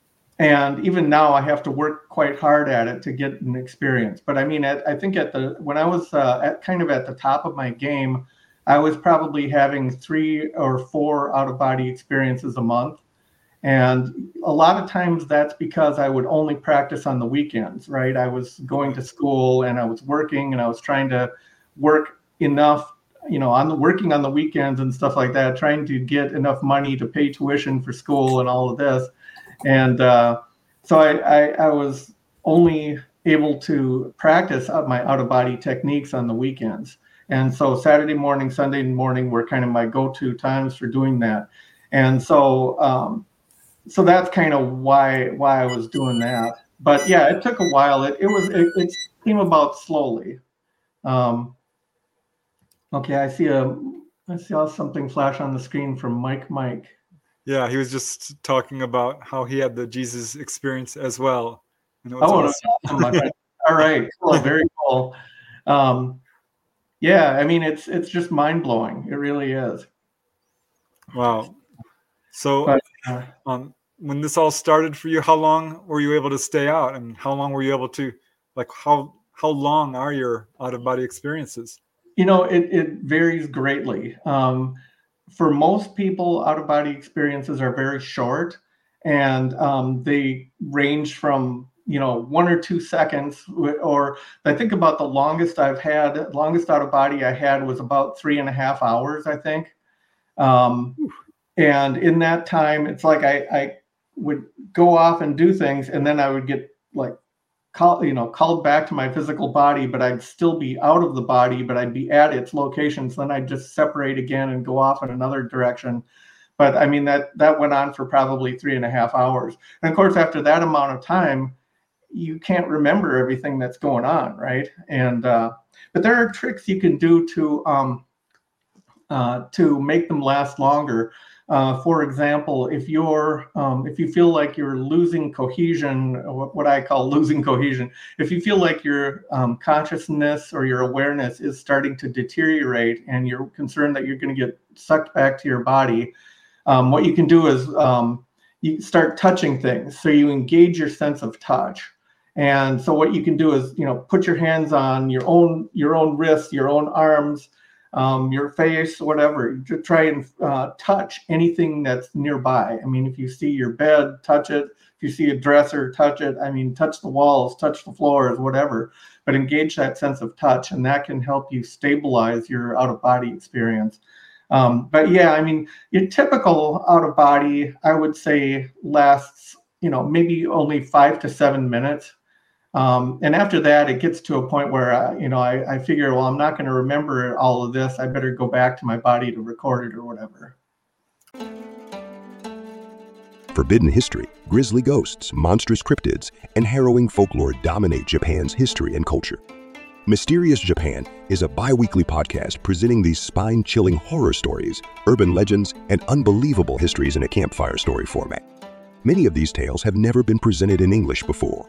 and even now i have to work quite hard at it to get an experience. But i mean at, i think at the when i was uh, at kind of at the top of my game i was probably having three or four out of body experiences a month. And a lot of times that's because i would only practice on the weekends right? I was going to school and i was working and i was trying to work enough you know on the working on the weekends and stuff like that trying to get enough money to pay tuition for school and all of this and uh, so I, I, I, was only able to practice my out of body techniques on the weekends. And so Saturday morning, Sunday morning were kind of my go-to times for doing that. And so, um, so that's kind of why why I was doing that. But yeah, it took a while. It, it was it, it came about slowly. Um, okay, I see a I saw something flash on the screen from Mike Mike. Yeah, he was just talking about how he had the Jesus experience as well. And it was oh, awesome. awesome all right, cool, very cool. Um, yeah, I mean, it's it's just mind blowing. It really is. Wow. So, but, uh, um, when this all started for you, how long were you able to stay out, and how long were you able to, like, how how long are your out of body experiences? You know, it it varies greatly. Um, for most people, out of body experiences are very short and um, they range from you know one or two seconds or i think about the longest i've had longest out of body i had was about three and a half hours i think. Um, and in that time it's like I, I would go off and do things and then i would get like call, you know, called back to my physical body, but I'd still be out of the body, but I'd be at its location. So then I'd just separate again and go off in another direction. But I mean that that went on for probably three and a half hours. And of course, after that amount of time, you can't remember everything that's going on, right? And uh, but there are tricks you can do to um, uh, to make them last longer. Uh, for example, if you're um, if you feel like you're losing cohesion, what I call losing cohesion, if you feel like your um, consciousness or your awareness is starting to deteriorate and you're concerned that you're going to get sucked back to your body, um, what you can do is um, you start touching things. So you engage your sense of touch. And so what you can do is, you know, put your hands on your own your own wrists, your own arms, um, your face, whatever. To try and uh, touch anything that's nearby. I mean, if you see your bed, touch it. If you see a dresser, touch it. I mean, touch the walls, touch the floors, whatever. But engage that sense of touch, and that can help you stabilize your out of body experience. Um, but yeah, I mean, your typical out of body, I would say, lasts, you know, maybe only five to seven minutes. Um, and after that, it gets to a point where, uh, you know, I, I figure, well, I'm not going to remember all of this. I better go back to my body to record it or whatever. forbidden history, grisly ghosts, monstrous cryptids, and harrowing folklore dominate Japan's history and culture. Mysterious Japan is a bi weekly podcast presenting these spine chilling horror stories, urban legends, and unbelievable histories in a campfire story format. Many of these tales have never been presented in English before.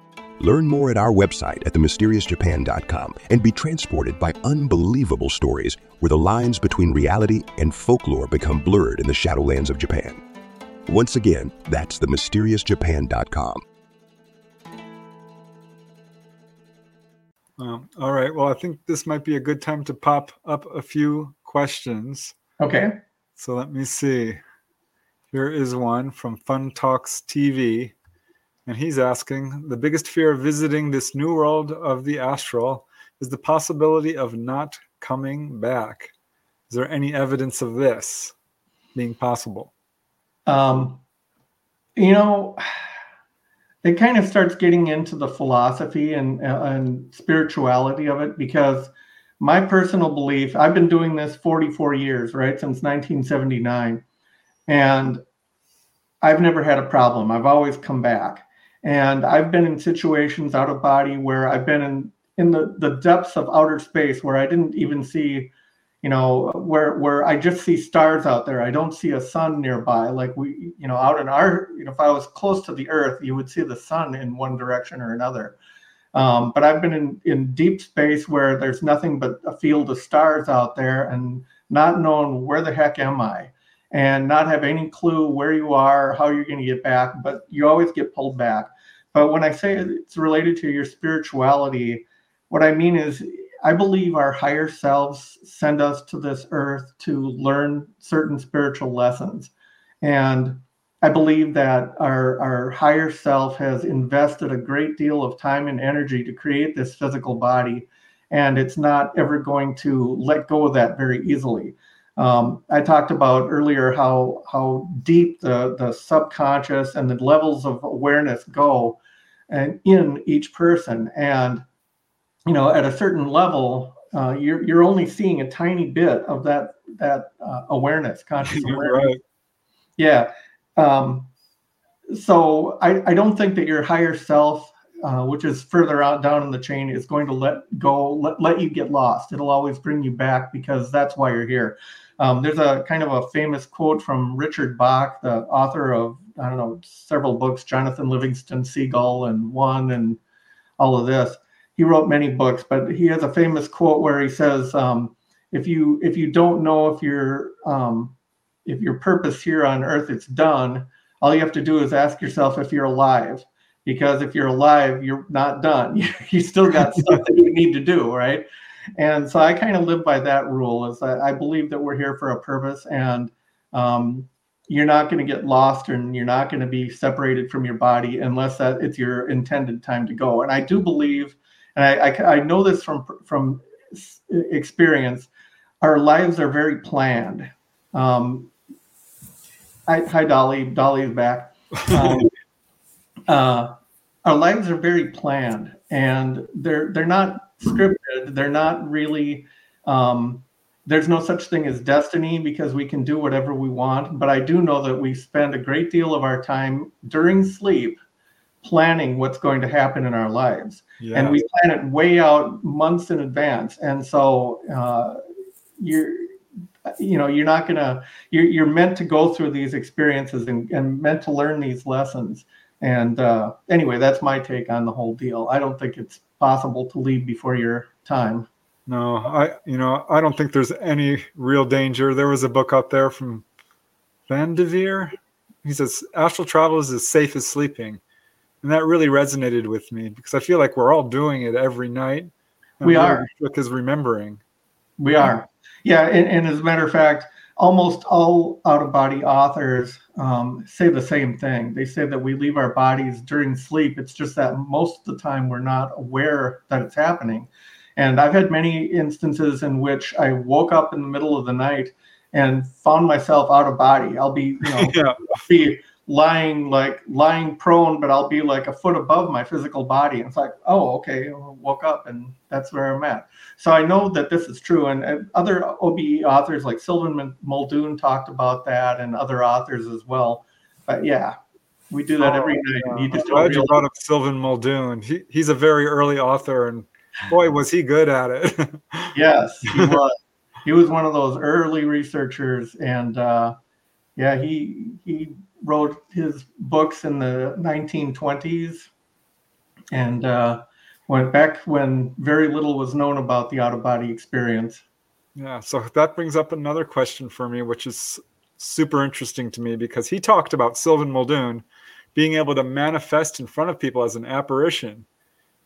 Learn more at our website at themysteriousjapan.com and be transported by unbelievable stories where the lines between reality and folklore become blurred in the shadowlands of Japan. Once again, that's themysteriousjapan.com. Um, all right. Well, I think this might be a good time to pop up a few questions. Okay. So let me see. Here is one from Fun Talks TV. And he's asking The biggest fear of visiting this new world of the astral is the possibility of not coming back. Is there any evidence of this being possible? Um, you know, it kind of starts getting into the philosophy and, and spirituality of it because my personal belief i've been doing this 44 years right since 1979 and i've never had a problem i've always come back and i've been in situations out of body where i've been in in the, the depths of outer space where i didn't even see you know where where i just see stars out there. I don't see a sun nearby. Like we you know out in our you know if i was close to the earth you would see the sun in one direction or another. Um, but I've been in, in deep space where there's nothing but a field of stars out there and not knowing where the heck am I and not have any clue where you are, how you're going to get back, but you always get pulled back. But when I say it's related to your spirituality, what I mean is I believe our higher selves send us to this earth to learn certain spiritual lessons. And I believe that our, our higher self has invested a great deal of time and energy to create this physical body, and it's not ever going to let go of that very easily. Um, I talked about earlier how how deep the, the subconscious and the levels of awareness go and in each person. And you know, at a certain level, uh, you're you're only seeing a tiny bit of that that uh, awareness, conscious awareness. Right. Yeah, um, so I, I don't think that your higher self, uh, which is further out down in the chain, is going to let go, let, let you get lost. It'll always bring you back because that's why you're here. Um, there's a kind of a famous quote from Richard Bach, the author of, I don't know, several books, Jonathan Livingston Seagull and One and all of this. He wrote many books, but he has a famous quote where he says, um, if you if you don't know if you're um, if your purpose here on earth it's done all you have to do is ask yourself if you're alive because if you're alive you're not done. You still got stuff that you need to do right? And so i kind of live by that rule. Is that i believe that we're here for a purpose and um, you're not going to get lost and you're not going to be separated from your body unless that it's your intended time to go. And i do believe and i, I, I know this from from experience our lives are very planned. Um, Hi, hi Dolly. Dolly is back. Um, uh, our lives are very planned, and they're they're not scripted. They're not really. Um, there's no such thing as destiny because we can do whatever we want. But I do know that we spend a great deal of our time during sleep planning what's going to happen in our lives, yes. and we plan it way out months in advance. And so uh, you're you know you're not gonna you're, you're meant to go through these experiences and, and meant to learn these lessons and uh, anyway that's my take on the whole deal. I don't think it's possible to leave before your time. No i you know i don't think there's any real danger. There was a book out there from van Veer. he says astral travel is as safe as sleeping. And that really resonated with me because i feel like we're all doing it every night. We are. because remembering. We are. Yeah, and, and, as a matter of fact, almost all out of body authors um, say the same thing. They say that we leave our bodies during sleep. It's just that most of the time we're not aware that it's happening. And I've had many instances in which I woke up in the middle of the night and found myself out of body. I'll be, you know, Yeah. be lying like lying prone, but I'll be like a foot above my physical body. And it's like, oh, okay, I woke up and that's where I'm at. So I know that this is true. And, and other OBE authors like Sylvan Muldoon talked about that and other authors as well. But yeah, we do that every night. Yeah. You I'm glad you brought up Sylvan Muldoon. He, he's a very early author, and boy, was he good at it. Yes, he was. he was one of those early researchers, and uh, yeah, he he wrote his books in the 1920s, and uh, went back when very little was known about the out of body experience. Yeah, so that brings up another question for me, which is super interesting to me because he talked about Sylvan Muldoon being able to manifest in front of people as an apparition.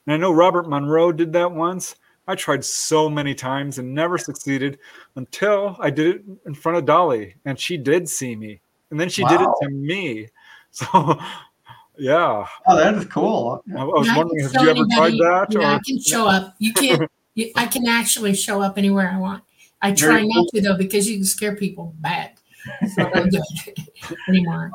And I know Robert Monroe did that once. I tried so many times and never succeeded until I did it in front of Dolly and she did see me. And then she did it to me. So, yeah, Oh, that is cool. I, I was Yeah, I wondering, can have you ever anybody- tried that? Yeah, I can show up. You can't. You, I can actually show up anywhere I want. I try Very not to though because you can scare people bad. So I don't do it anymore.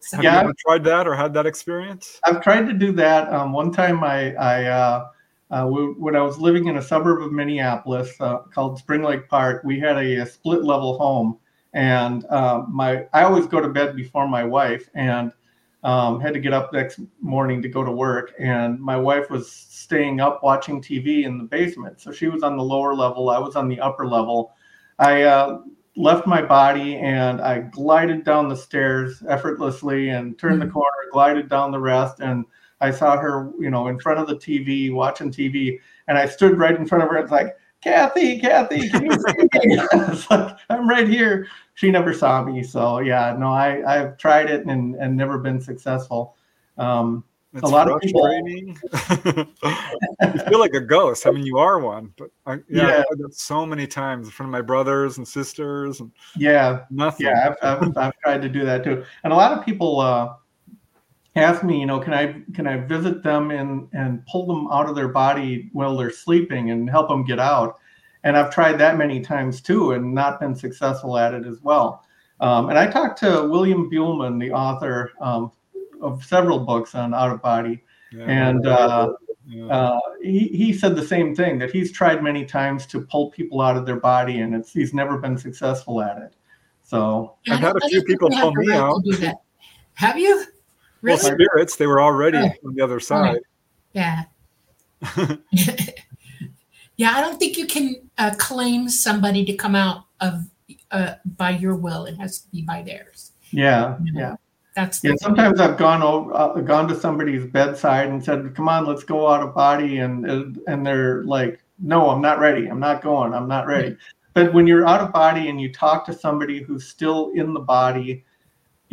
So, have Yeah. you ever tried that or had that experience? I've tried to do that. Um, one time, I, I uh, uh, w- when I was living in a suburb of Minneapolis uh, called Spring Lake Park, we had a, a split level home, and uh, my I always go to bed before my wife, and um, had to get up next morning to go to work, and my wife was staying up watching TV in the basement, so she was on the lower level, I was on the upper level. I uh, left my body and I glided down the stairs effortlessly and turned the Mhm. corner, glided down the rest, and I saw her, you know, in front of the TV watching TV, and I stood right in front of her. It's like, Kathy, Kathy, can you see me? like I'm right here. She never saw me, so yeah, no, I I've tried it and and never been successful. Um, It's A lot of people- you feel like a ghost. I mean, you are one, but I, yeah, Yeah. I've tried that so many times in front of my brothers and sisters, and yeah, nothing. Yeah, I've, I've, I've tried to do that too. And a lot of people uh, ask me, you know, can I can I visit them and and pull them out of their body while they're sleeping and help them get out? And I've tried that many times too, and not been successful at it as well. Um, and I talked to William Buhlman, the author um, of several books on out of body, Yeah. and uh, Yeah. uh, he, he said the same thing that he's tried many times to pull people out of their body, and it's he's never been successful at it. So I've had a few people pull me out. Have you? Well, spirits, they were already Oh. on the other side. Yeah. yeah, I don't think you can uh, claim somebody to come out of uh, by your will. It has to be by theirs. yeah, you know? yeah. That's Yeah, sometimes I've gone over, uh, gone to somebody's bedside and said, "Come on, let's go out of body," and and- and they're like, "No, I'm not ready. I'm not going. I'm not ready." But when you're out of body and you talk to somebody who's still in the body,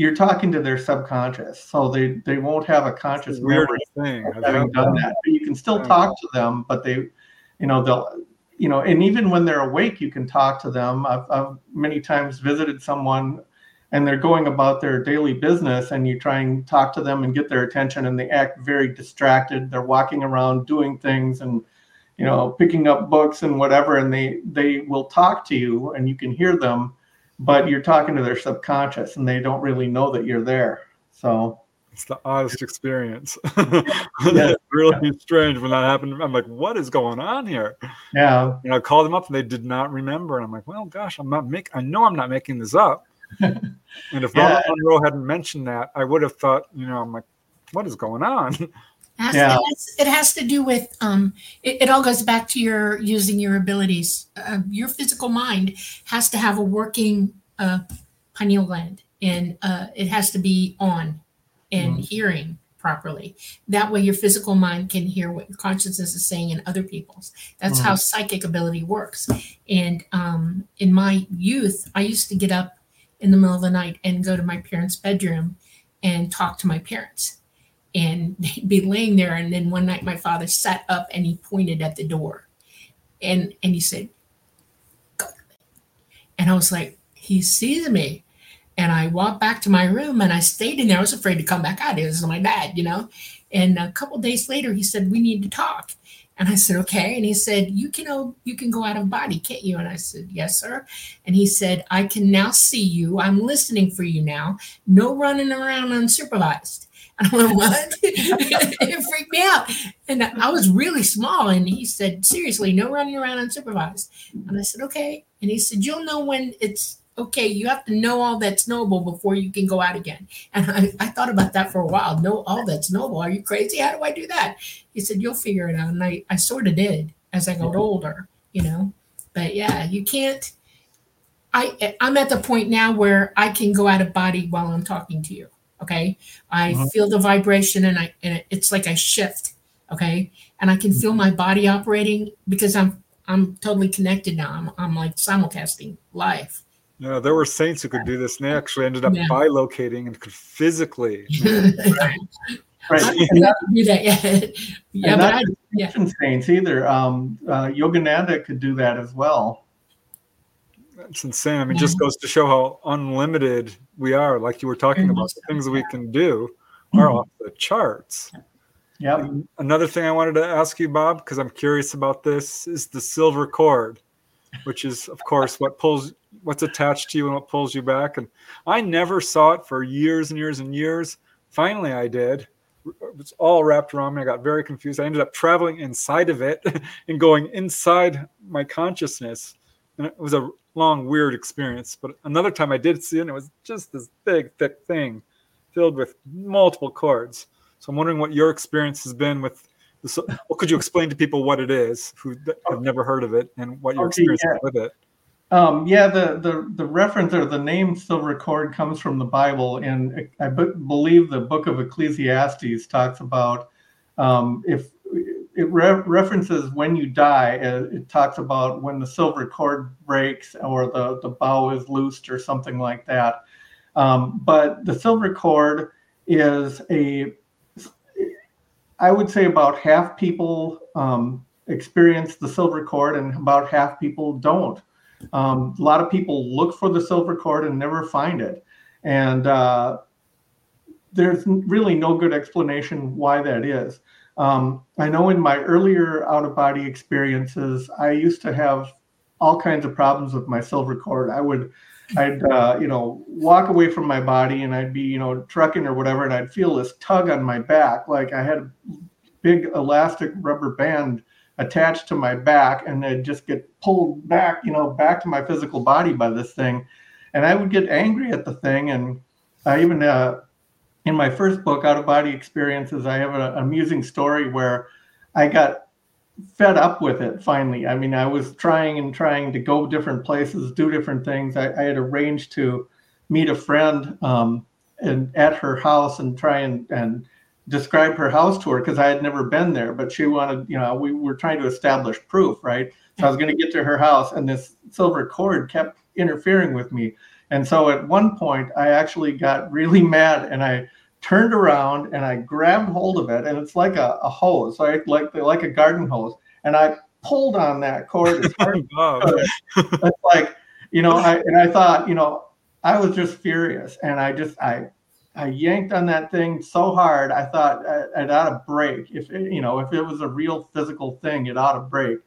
you're talking to their subconscious, so they they won't have a conscious memory thing. of having done that. that. But you can still Yeah. talk to them, but they, you know, they'll, you know, and even when they're awake, you can talk to them. I've, I've many times visited someone and they're going about their daily business and you try and talk to them and get their attention and they act very distracted. They're walking around doing things and, you know, picking up books and whatever, and they, they will talk to you and you can hear them, but you're talking to their subconscious and they don't really know that you're there. So, It's the oddest experience. Yeah. it's really strange when that happened. I'm like, what is going on here? yeah, And I called them up and they did not remember. And I'm like, well, gosh, I'm not making, I know I'm not making this up. and if Yeah. Robert Monroe hadn't mentioned that, I would have thought, you know, I'm like, what is going on? It has, Yeah. it, has, it has to do with um, it, it all goes back to your using your abilities. Uh, your physical mind has to have a working uh, pineal gland, and uh, it has to be on and Mhm. hearing properly. That way, your physical mind can hear what your consciousness is saying in other people's. That's how psychic ability works. And um, in my youth, I used to get up in the middle of the night and go to my parents' bedroom and talk to my parents and they'd be laying there and then one night my father sat up and he pointed at the door and and he said go and i was like he sees me and i walked back to my room and i stayed in there i was afraid to come back out it was my dad you know And a couple days later, he said, We need to talk. And I said, okay. And he said, you can oh, you can go out of body, can't you? And I said, yes, sir. And he said, I can now see you. I'm listening for you now. No running around unsupervised. I went, what? it freaked me out. And I was really small. And he said, seriously, no running around unsupervised. And I said, okay. And he said, you'll know when it's okay, you have to know all that's noble before you can go out again. And I, I thought about that for a while. Know all that's noble. Are you crazy? How do I do that? He said, You'll figure it out. And I, I sort of did as I got older, you know. But yeah, you can't I I'm at the point now where I can go out of body while I'm talking to you. Okay. I uh-huh. feel the vibration and I and it's like I shift. Okay. And I can feel my body operating because I'm I'm totally connected now. I'm I'm like simulcasting live. Yeah, there were saints who could do this, and they actually ended up yeah. bilocating and could physically. right. right. And that, do that yet. yeah, but I, yeah. saints either. Um, uh, Yogananda could do that as well. That's insane. I mean, yeah. just goes to show how unlimited we are. Like you were talking about, the things we can do are mm-hmm. off the charts. Yeah. Another thing I wanted to ask you, Bob, because I'm curious about this, is the silver cord, which is, of course, what pulls what's attached to you and what pulls you back. And I never saw it for years and years and years. Finally, I did. It was all wrapped around me. I got very confused. I ended up traveling inside of it and going inside my consciousness. And it was a long, weird experience. But another time I did see it, and it was just this big, thick thing filled with multiple cords. So I'm wondering what your experience has been with this. Well, could you explain to people what it is who have never heard of it and what your okay, experience yeah. with it? Um, yeah, the, the the reference or the name silver cord comes from the Bible, and I b- believe the book of Ecclesiastes talks about um, if it re- references when you die. Uh, it talks about when the silver cord breaks or the the bow is loosed or something like that. Um, but the silver cord is a, I would say about half people um, experience the silver cord, and about half people don't. Um, a lot of people look for the silver cord and never find it. And uh, there's really no good explanation why that is. Um, I know in my earlier out of body experiences, I used to have all kinds of problems with my silver cord. I would, I'd, uh, you know, walk away from my body and I'd be, you know, trucking or whatever, and I'd feel this tug on my back, like I had a big elastic rubber band attached to my back and I'd just get pulled back, you know, back to my physical body by this thing. And I would get angry at the thing. And I even, uh, in my first book, Out of Body Experiences, I have an amusing story where I got fed up with it finally. I mean, I was trying and trying to go different places, do different things. I, I had arranged to meet a friend um, and at her house and try and, and describe her house to her because I had never been there, but she wanted, you know, we were trying to establish proof, right? So I was going to get to her house, and this silver cord kept interfering with me. And so at one point, I actually got really mad and I turned around and I grabbed hold of it, and it's like a, a hose, right? Like like a garden hose, and I pulled on that cord as hard as It's like, you know, I and I thought, you know, I was just furious, and I just I I yanked on that thing so hard. I thought uh, it ought to break. If it, you know, if it was a real physical thing, it ought to break.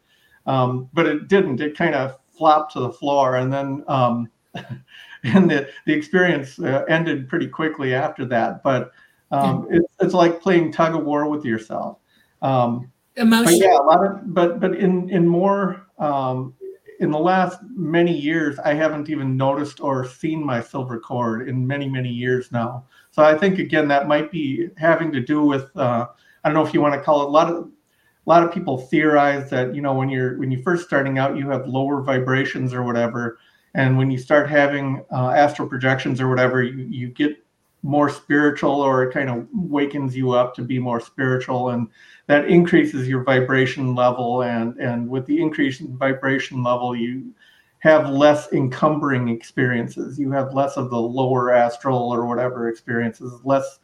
Um, but it didn't. It kind of flopped to the floor, and then um, and the the experience uh, ended pretty quickly after that. But um, yeah. it's it's like playing tug of war with yourself. Um, Emotion. But yeah, a lot of but but in in more um, in the last many years, I haven't even noticed or seen my silver cord in many, many years now. So I think again that might be having to do with uh, I don't know if you want to call it a lot of a lot of people theorize that you know when you're when you're first starting out you have lower vibrations or whatever, and when you start having uh, astral projections or whatever, you, you get more spiritual or it kind of wakens you up to be more spiritual and that increases your vibration level. And and with the increase in vibration level you have less encumbering experiences. You have less of the lower astral or whatever experiences less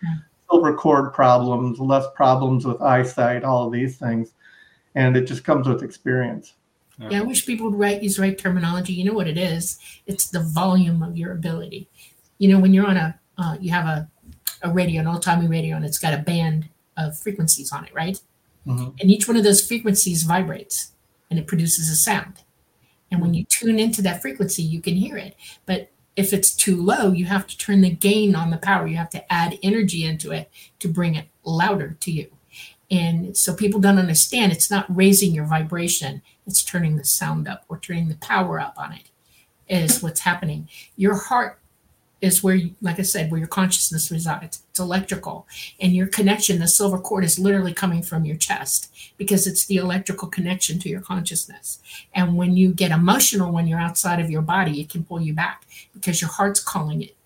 silver cord problems less problems with eyesight all of these things. And it just comes with experience yeah i wish people would write use the right terminology you know what it is it's the volume of your ability you know when you're on a uh, you have a, a radio, an old timey radio, and it's got a band of frequencies on it, right? Mhm. And each one of those frequencies vibrates and it produces a sound. And when you tune into that frequency, you can hear it. But if it's too low, you have to turn the gain on the power. You have to add energy into it to bring it louder to you. And so people don't understand it's not raising your vibration, it's turning the sound up or turning the power up on it, is what's happening. Your heart is where, you, like I said, where your consciousness resides. It's electrical. And your connection, the silver cord, is literally coming from your chest because it's the electrical connection to your consciousness. And when you get emotional when you're outside of your body, it can pull you back because your heart's calling it.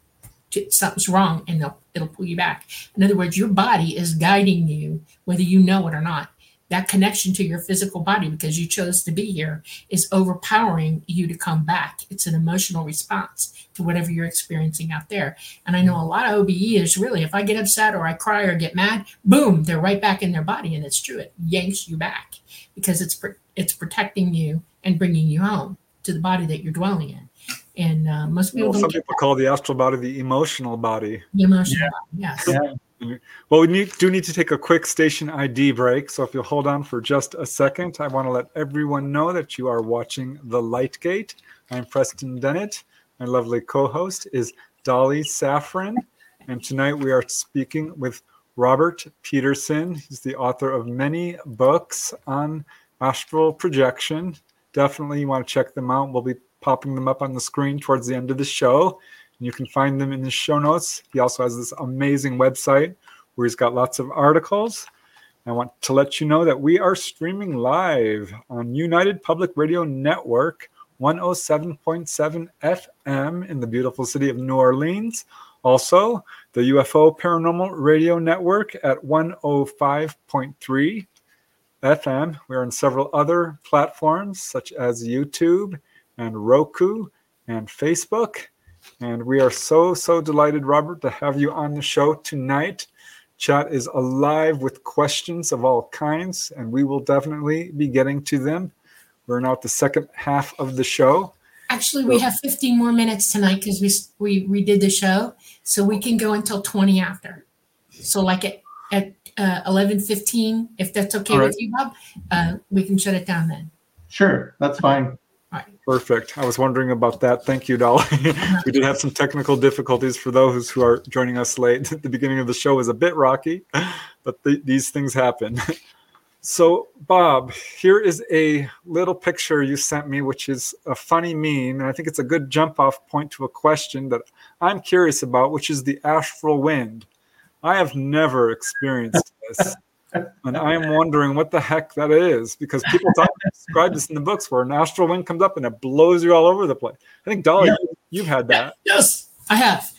To, something's wrong and it'll, it'll pull you back. In other words, your body is guiding you, whether you know it or not. That connection to your physical body, because you chose to be here, is overpowering you to come back. It's an emotional response to whatever you're experiencing out there. And I know a lot of OBE is really, if I get upset or I cry or get mad, boom, they're right back in their body. And it's true, it yanks you back because it's it's protecting you and bringing you home to the body that you're dwelling in. And uh, most people Well, some get people call the astral body the emotional body. the emotional body. Yes. Yeah. Well, we need, do need to take a quick station ID break. So if you'll hold on for just a second, I want to let everyone know that you are watching The Light Gate. I'm Preston Dennett. My lovely co host is Dolly Safran. And tonight we are speaking with Robert Peterson. He's the author of many books on astral projection. Definitely you want to check them out. We'll be popping them up on the screen towards the end of the show. You can find them in the show notes. He also has this amazing website where he's got lots of articles. I want to let you know that we are streaming live on United Public Radio Network 107.7 FM in the beautiful city of New Orleans. Also, the UFO Paranormal Radio Network at 105.3 FM. We're on several other platforms such as YouTube and Roku and Facebook. And we are so, so delighted, Robert, to have you on the show tonight. Chat is alive with questions of all kinds, and we will definitely be getting to them. We're now at the second half of the show. Actually, we have 15 more minutes tonight because we we we did the show, so we can go until 20 after. So, like at at uh, 11:15, if that's okay All right. with you, Bob, uh, we can shut it down then. Sure, that's fine. Perfect. I was wondering about that. Thank you, Dolly. we did have some technical difficulties for those who are joining us late. the beginning of the show was a bit rocky, but th- these things happen. So, Bob, here is a little picture you sent me, which is a funny meme. And I think it's a good jump off point to a question that I'm curious about, which is the astral wind. I have never experienced this. And I am wondering what the heck that is because people talk, describe this in the books where an astral wind comes up and it blows you all over the place. I think, Dolly, Yeah. you, you've had that. Yes, I have.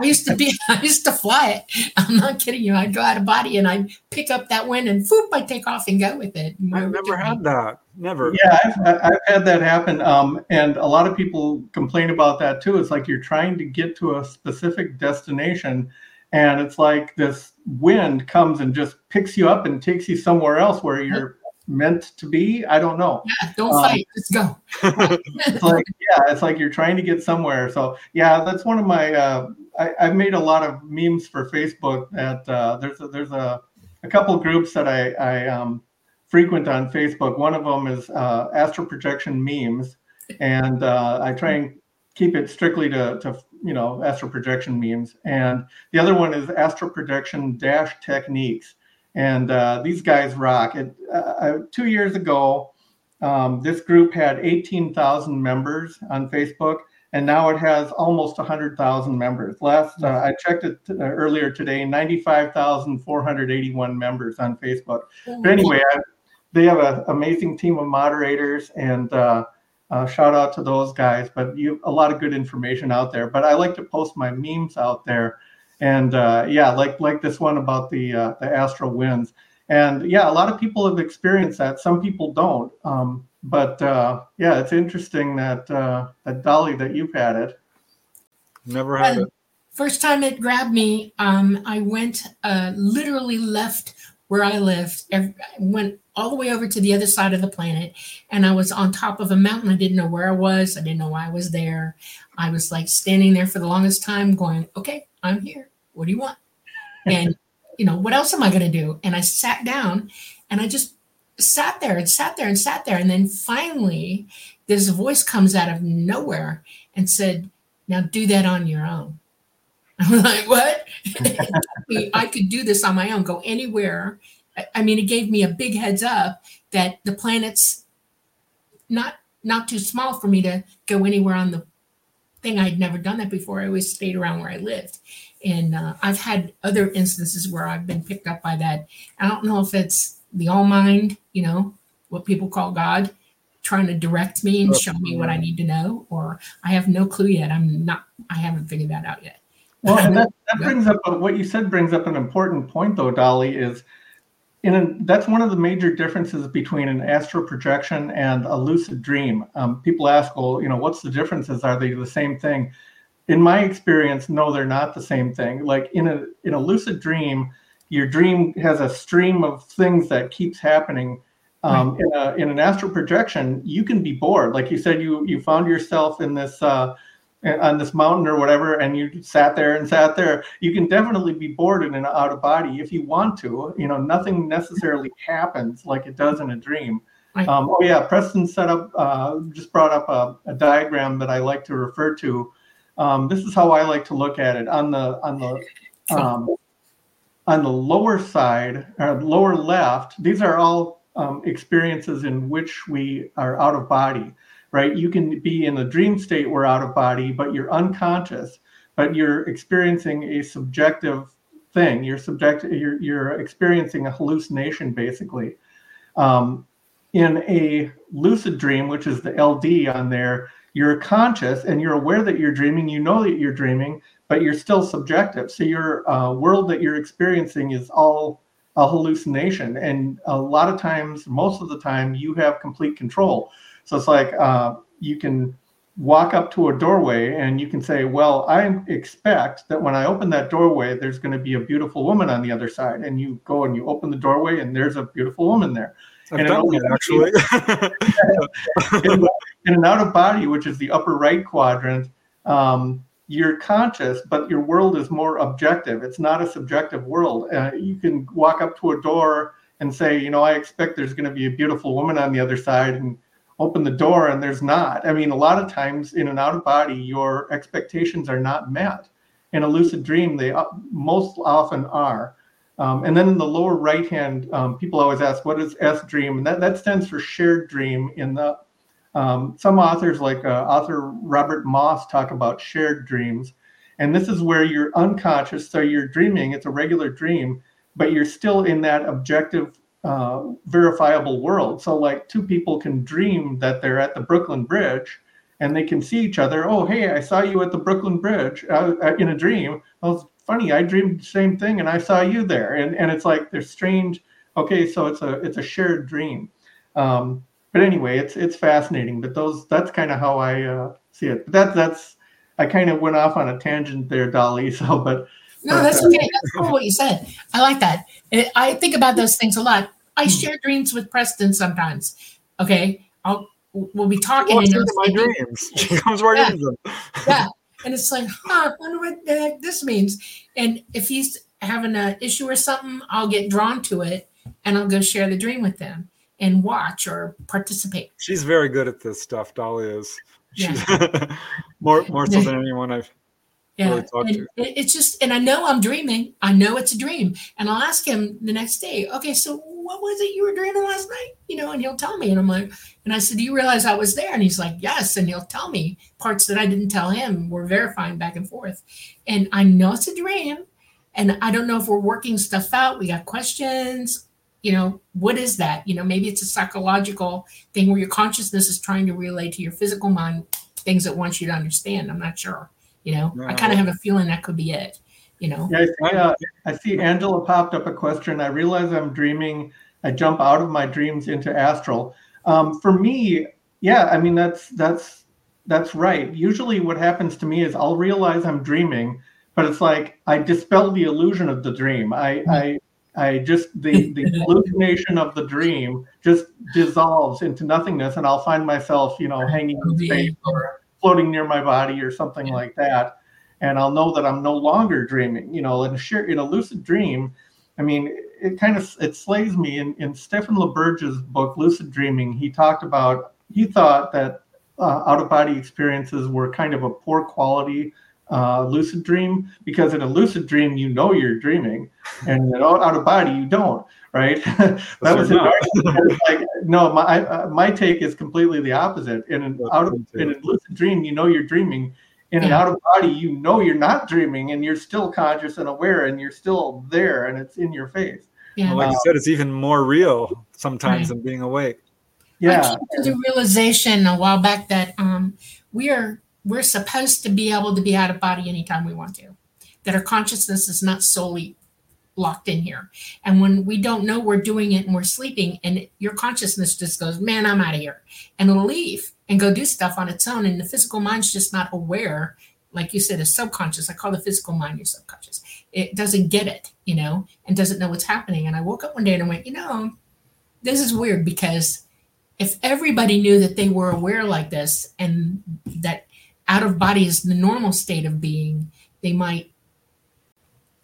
I used to be, I used to fly it. I'm not kidding you. I'd go out of body and I'd pick up that wind and whoop, I take off and go with it. I've never had that. Never. Yeah, I've, I've had that happen. Um, and a lot of people complain about that too. It's like you're trying to get to a specific destination, and it's like this wind comes and just picks you up and takes you somewhere else where you're meant to be. I don't know. Yeah, don't Um, fight. Let's go. It's like, yeah, it's like you're trying to get somewhere. So, yeah, that's one of my. Uh, I, I've made a lot of memes for Facebook. That uh, there's a, there's a, a couple groups that I, I um, frequent on Facebook. One of them is uh, astral projection memes, and uh, I try and keep it strictly to, to you know astral projection memes. And the other one is astral projection dash techniques. And uh, these guys rock. It, uh, two years ago, um, this group had 18,000 members on Facebook, and now it has almost 100,000 members. Last uh, I checked it uh, earlier today, 95,481 members on Facebook. But anyway, I, they have an amazing team of moderators, and uh, uh, shout out to those guys. But you a lot of good information out there. But I like to post my memes out there, and uh, yeah, like like this one about the uh, the astral winds. And yeah, a lot of people have experienced that. Some people don't. Um, but uh, yeah, it's interesting that uh, that Dolly that you've had it. Never had it. First time it grabbed me, um, I went, uh, literally left where I lived, ev- went all the way over to the other side of the planet, and I was on top of a mountain. I didn't know where I was. I didn't know why I was there. I was like standing there for the longest time, going, "Okay, I'm here. What do you want?" And you know, what else am I going to do? And I sat down and I just sat there and sat there and sat there. And then finally, this voice comes out of nowhere and said, Now do that on your own. I'm like, What? I could do this on my own, go anywhere. I mean, it gave me a big heads up that the planet's not not too small for me to go anywhere on the thing. I'd never done that before. I always stayed around where I lived. And uh, I've had other instances where I've been picked up by that. I don't know if it's the all mind, you know, what people call God, trying to direct me and show me what I need to know, or I have no clue yet. I'm not, I haven't figured that out yet. Well, that, that brings up what you said brings up an important point, though, Dolly, is in a, that's one of the major differences between an astral projection and a lucid dream. Um, people ask, well, you know, what's the differences? Are they the same thing? In my experience, no, they're not the same thing. Like in a in a lucid dream, your dream has a stream of things that keeps happening. Um, right. in, a, in an astral projection, you can be bored. Like you said, you you found yourself in this. Uh, on this mountain or whatever and you sat there and sat there you can definitely be bored in an out of body if you want to. You know nothing necessarily happens like it does in a dream. Um, oh yeah preston set up uh, just brought up a, a, diagram that i like to refer to. Um, this is how i like to look at it. On the on the um, on the lower side or uh, lower left these are all um, experiences in which we are out of body right? You can be in a dream state where out of body, but you're unconscious, but you're experiencing a subjective thing. You're subject, you're, you're experiencing a hallucination basically. Um, in a lucid dream, which is the LD on there, you're conscious and you're aware that you're dreaming. You know that you're dreaming, but you're still subjective. So your uh, world that you're experiencing is all a hallucination. And a lot of times, most of the time, you have complete control. So it's like uh, you can walk up to a doorway and you can say, Well, I expect that when I open that doorway, there's going to be a beautiful woman on the other side. And you go and you open the doorway and there's a beautiful woman there. I've and done that actually. in, in, an out of body, which is the upper right quadrant, um, you're conscious, but your world is more objective. It's not a subjective world. Uh, you can walk up to a door and say, you know, I expect there's going to be a beautiful woman on the other side, and open the door and there's not. I mean, a lot of times in an out of body, your expectations are not met. In a lucid dream, they most often are. Um, and then in the lower right hand, um, people always ask, what is S dream? And that, that stands for shared dream. In the um, some authors, like uh, author Robert Moss, talk about shared dreams. And this is where you're unconscious, so you're dreaming, it's a regular dream, but you're still in that objective uh, verifiable world. So, like, two people can dream that they're at the Brooklyn Bridge and they can see each other. Oh, hey, I saw you at the Brooklyn Bridge uh, uh in a dream. Well, it's funny. I dreamed the same thing and I saw you there. And, and it's like they're strange. Okay, so it's a it's a shared dream. Um, but anyway, it's it's fascinating. But those that's kind of how I uh, see it. But that that's I kind of went off on a tangent there, Dolly. So, but no, that's okay. That's cool what you said. I like that. I think about those things a lot. I share dreams with Preston sometimes. Okay, I'll we'll be talking. Oh, Walks into my dreams. She comes right yeah. into them. yeah, and it's like, huh, I wonder what the heck this means. And if he's having an issue or something, I'll get drawn to it and I'll go share the dream with them and watch or participate. She's very good at this stuff. Dolly is. Yeah. more more so than anyone I've yeah, and it's just, and I know I'm dreaming. I know it's a dream, and I'll ask him the next day. Okay, so what was it you were dreaming last night? You know, and he'll tell me, and I'm like, and I said, do you realize I was there? And he's like, yes, and he'll tell me parts that I didn't tell him. We're verifying back and forth, and I know it's a dream, and I don't know if we're working stuff out. We got questions. You know, what is that? You know, maybe it's a psychological thing where your consciousness is trying to relay to your physical mind things it wants you to understand. I'm not sure. You know, no. I kind of have a feeling that could be it. You know. Yeah, I, uh, I see Angela popped up a question. I realize I'm dreaming. I jump out of my dreams into astral. Um, for me, yeah, I mean that's that's that's right. Usually, what happens to me is I'll realize I'm dreaming, but it's like I dispel the illusion of the dream. I hmm. I I just the the hallucination of the dream just dissolves into nothingness, and I'll find myself, you know, hanging in space or floating near my body or something like that. And i'll know that i'm no longer dreaming you know in a, in a lucid dream. I mean, it kind of it slays me. In, in Stephen LaBerge's book, Lucid Dreaming, he talked about he thought that uh, out of body experiences were kind of a poor quality uh, lucid dream because in a lucid dream you know you're dreaming, and in out of body you don't. Right? that was like no. My uh, my take is completely the opposite. In an out of in a lucid dream, you know you're dreaming. In an out of body, you know you're not dreaming, and you're still conscious and aware, and you're still there, and it's in your face. Yeah. Well, like you said, it's even more real sometimes right. than being awake. Yeah. I came to the realization a while back that um, we are we're supposed to be able to be out of body anytime we want to. That our consciousness is not solely locked in here. And when we don't know we're doing it and we're sleeping, and your consciousness just goes, man, I'm out of here. And it'll leave and go do stuff on its own. And the physical mind's just not aware. Like you said, a subconscious. I call the physical mind your subconscious. It doesn't get it, you know, and doesn't know what's happening. And I woke up one day and I went, you know, this is weird because if everybody knew that they were aware like this and that out of body is the normal state of being, they might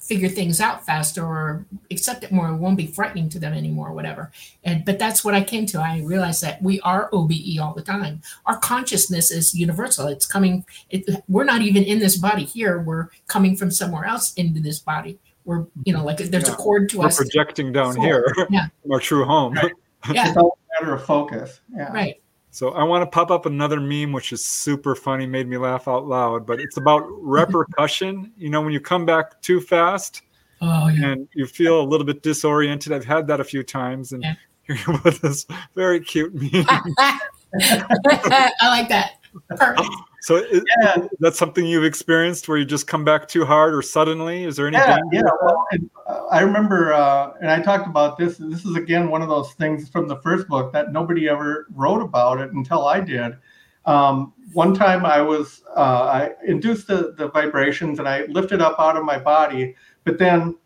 figure things out faster or accept it more. It won't be frightening to them anymore, whatever. And but that's what I came to. I realized that we are OBE all the time. Our consciousness is universal. It's coming. It, we're not even in this body here. We're coming from somewhere else into this body. We're you know like there's yeah. a cord to us. we're us. projecting down here. Yeah. our true home. Right. Yeah. It's all a matter of focus. Yeah. Right. So I want to pop up another meme, which is super funny, made me laugh out loud. But it's about repercussion. You know, when you come back too fast, oh, yeah. and you feel a little bit disoriented. I've had that a few times, and yeah. here with this very cute meme. I like that. Perfect. So is, yeah. is that something you've experienced where you just come back too hard or suddenly? Is there any yeah, Yeah, well, uh, I remember, uh, and I talked about this. This is again one of those things from the first book that nobody ever wrote about it until I did. Um, one time I was uh, I induced the, the vibrations and I lifted up out of my body, but then you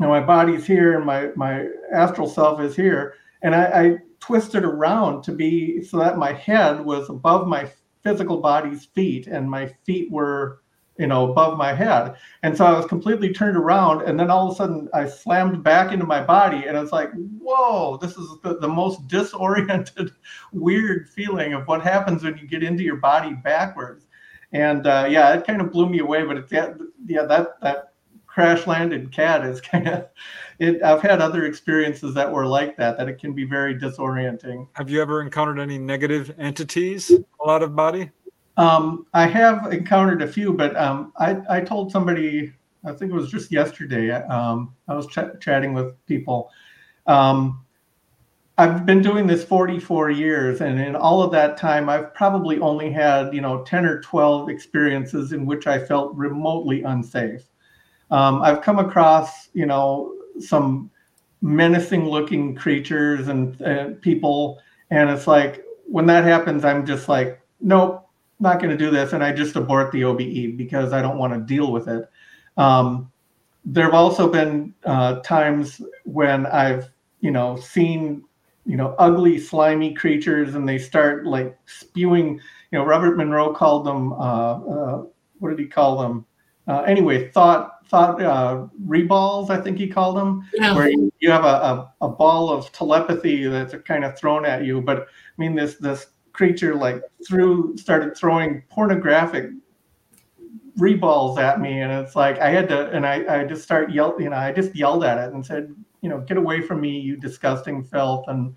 know, my body's here and my my astral self is here, and I, I twisted around to be so that my head was above my physical body's feet and my feet were you know above my head. And so i was completely turned around and then all of a sudden i slammed back into my body and it's like whoa this is the, the most disoriented weird feeling of what happens when you get into your body backwards. And uh, yeah it kind of blew me away but yeah, yeah that that crash landed cat is kind of it, I've had other experiences that were like that, that it can be very disorienting. Have you ever encountered any negative entities out of body? Um, I have encountered a few, but um, I, I told somebody, I think it was just yesterday, um, I was ch- chatting with people. Um, I've been doing this 44 years, and in all of that time, I've probably only had, you know, 10 or 12 experiences in which I felt remotely unsafe. Um, I've come across, you know, some menacing looking creatures and people and it's like when that happens i'm just like nope not going to do this and i just abort the obe because i don't want to deal with it. Um, there have also been uh, times when i've you know seen you know ugly slimy creatures and they start like spewing you know robert monroe called them uh, uh what did he call them? Uh, anyway thought thought uh, reballs, I think he called them, yeah. where you, you have a, a, a, ball of telepathy that's kind of thrown at you. But I mean, this this creature like threw started throwing pornographic reballs at me, and it's like I had to, and I I just start yell, you know, I just yelled at it and said, you know, get away from me, you disgusting filth, and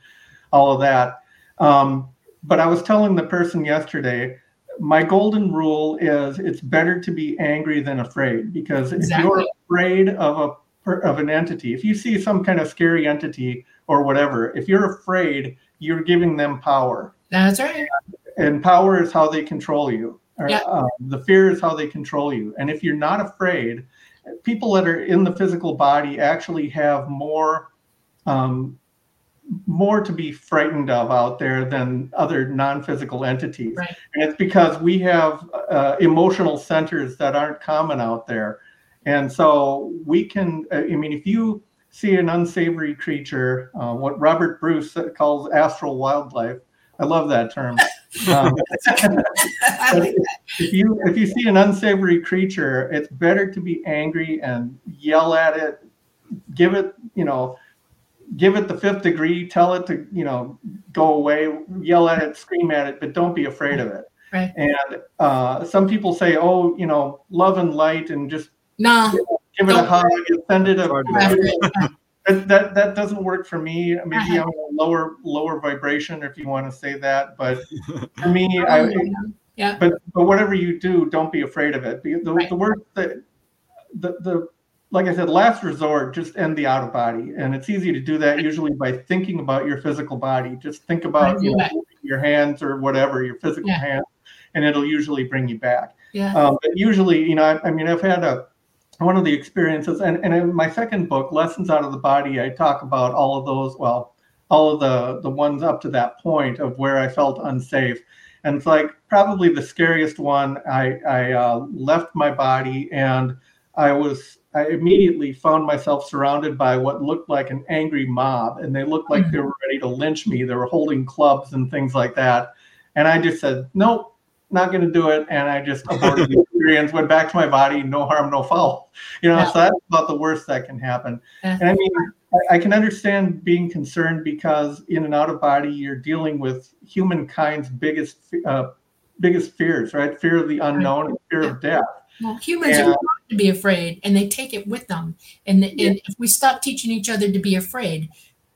all of that. Um, but I was telling the person yesterday my golden rule is it's better to be angry than afraid because exactly. if you're afraid of a of an entity if you see some kind of scary entity or whatever if you're afraid you're giving them power that's right and power is how they control you yeah. Um, the fear is how they control you and if you're not afraid people that are in the physical body actually have more um, more to be frightened of out there than other non-physical entities. Right. and it's because we have uh, emotional centers that aren't common out there. And so we can uh, i mean if you see an unsavory creature uh, what robert bruce calls astral wildlife i love that term. Um, if you if you see an unsavory creature it's better to be angry and yell at it give it, you know, give it the fifth degree, tell it to, you know, go away, yell at it, scream at it, but don't be afraid of it. Right. And uh, some people say, oh, you know, love and light and just No, give it a hug and send it a. That, that that doesn't work for me. Maybe Uh-huh. I'm a lower lower vibration, if you want to say that. But for me, I, yeah, but but whatever you do, don't be afraid of it. The, the, Right. the word that the the like I said, last resort, just end the out of body, and it's easy to do that usually by thinking about your physical body. Just think about you know, your hands or whatever your physical Yeah. hands, and it'll usually bring you back. yeah, Um, but usually, you know, I, I mean, I've had a one of the experiences, and, and in my second book, Lessons Out of the Body, I talk about all of those. Well, all of the the ones up to that point of where I felt unsafe, and it's like probably the scariest one. I I uh, left my body, and I was I immediately found myself surrounded by what looked like an angry mob, and they looked like they were ready to lynch me. They were holding clubs and things like that, and I just said, nope not going to do it. And I just aborted the experience, went back to my body, no harm, no foul. You know, Yeah. so that's about the worst that can happen. Yeah. And I mean, I, I can understand being concerned because in and out of body, you're dealing with humankind's biggest, uh, biggest fears, right? Fear of the unknown and fear of death. Well, humans Yeah. are taught to be afraid, and they take it with them. And and if we stop teaching each other to be afraid,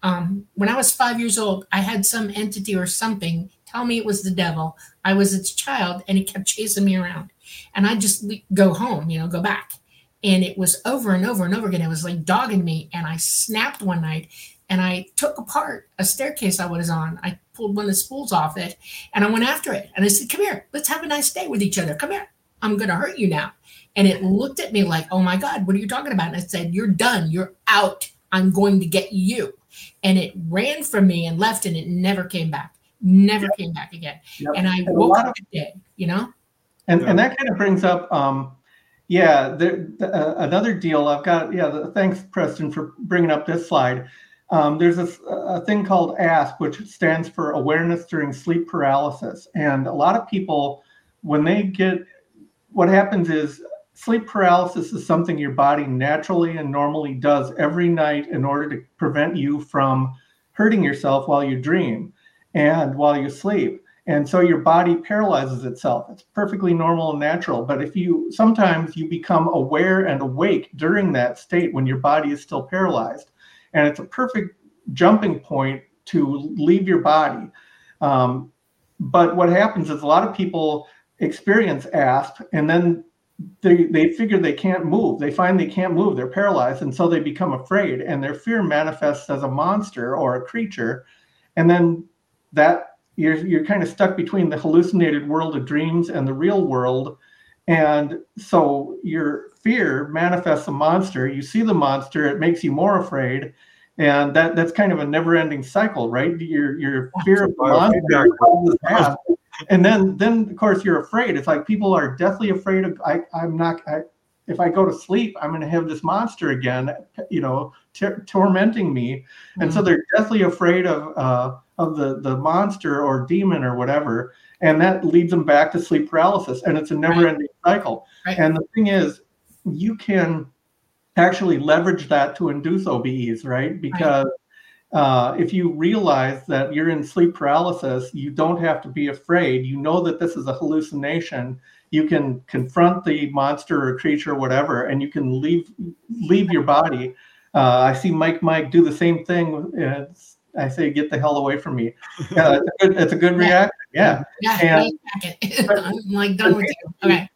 um, when I was five years old, I had some entity or something tell me it was the devil. I was its child, and it kept chasing me around, and I just le- go home, you know, go back. And it was over and over and over again. It was like dogging me, and I snapped one night, and I took apart a staircase I was on. I pulled one of the spools off it, and I went after it. And I said, "Come here, let's have a nice day with each other. Come here, I'm going to hurt you now." And it looked at me like, "Oh my God, what are you talking about?" And I said, "You're done. You're out. I'm going to get you." And it ran from me and left, and it never came back. Never came back again. Yep. And I And woke up that day, you know. And, Yeah. and that kind of brings up, um, yeah, there, the, uh, another deal I've got. Yeah, the, thanks, Preston, for bringing up this slide. Um, there's a, a thing called ASP, which stands for Awareness During Sleep Paralysis. And a lot of people, when they get, what happens is sleep paralysis is something your body naturally and normally does every night in order to prevent you from hurting yourself while you dream and while you sleep. And so your body paralyzes itself. It's perfectly normal and natural. But if you sometimes you become aware and awake during that state when your body is still paralyzed. And it's a perfect jumping point to leave your body. Um, but what happens is a lot of people experience asp and then they, they figure they can't move they find they can't move they're paralyzed and so they become afraid and their fear manifests as a monster or a creature and then that you're you're kind of stuck between the hallucinated world of dreams and the real world and so your fear manifests a monster you see the monster it makes you more afraid and that that's kind of a never ending cycle right your your fear of the monster Biofeedback. causes that. And then then of course you're afraid it's like people are deathly afraid of i i'm not I, if i go to sleep i'm going to have this monster again you know ter- tormenting me and so they're deathly afraid of uh, of the the monster or demon or whatever, and that leads them back to sleep paralysis, and it's a never-ending cycle. Right. And the thing is, you can actually leverage that to induce OBEs, right? Because uh, if you realize that you're in sleep paralysis, you don't have to be afraid. You know that this is a hallucination. You can confront the monster or creature or whatever, and you can leave leave your body. Uh, I see Mike Mike do the same thing. Uh, I say, get the hell away from me. Yeah, it's a good, it's a good Yeah. reaction. Yeah. Yeah, And- right. I'm like done with you. Okay.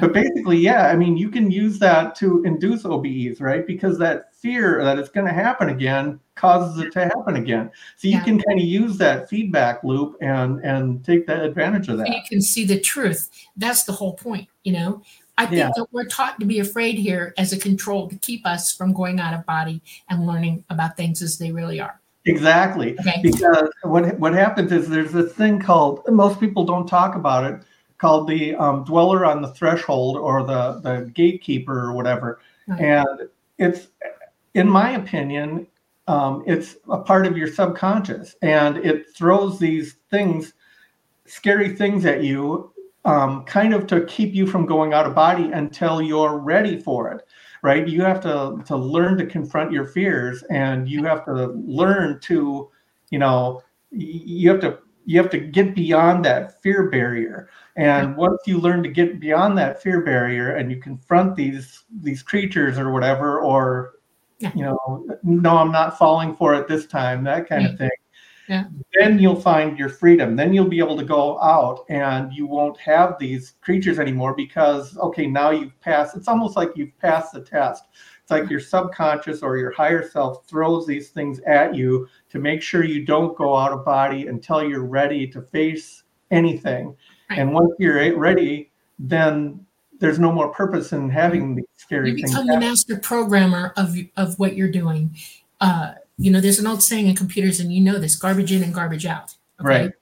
But basically, yeah, I mean, you can use that to induce OBEs, right? Because that fear that it's going to happen again causes it to happen again. So you Yeah. can kind of use that feedback loop and and take that advantage of that. you can see the truth. That's the whole point, you know. I think Yeah. that we're taught to be afraid here as a control to keep us from going out of body and learning about things as they really are. Exactly. Okay. Because what what happens is there's this thing called most people don't talk about it called the um, dweller on the threshold or the the gatekeeper or whatever, and it's in my opinion um, it's a part of your subconscious and it throws these things scary things at you um, kind of to keep you from going out of body until you're ready for it right? You have to to learn to confront your fears, and you have to learn to, you know, you have to you have to get beyond that fear barrier. And once you learn to get beyond that fear barrier, and you confront these these creatures or whatever, or Yeah. you know, no, I'm not falling for it this time, that kind Yeah. of thing. Yeah. Then you'll find your freedom. Then you'll be able to go out and you won't have these creatures anymore because, okay, now you've passed. It's almost like you've passed the test. It's like your subconscious or your higher self throws these things at you to make sure you don't go out of body until you're ready to face anything. Right. And once you're ready, then there's no more purpose in having these scary you things. become the master programmer of of what you're doing uh you know there's an old saying in computers and you know this garbage in and garbage out Right.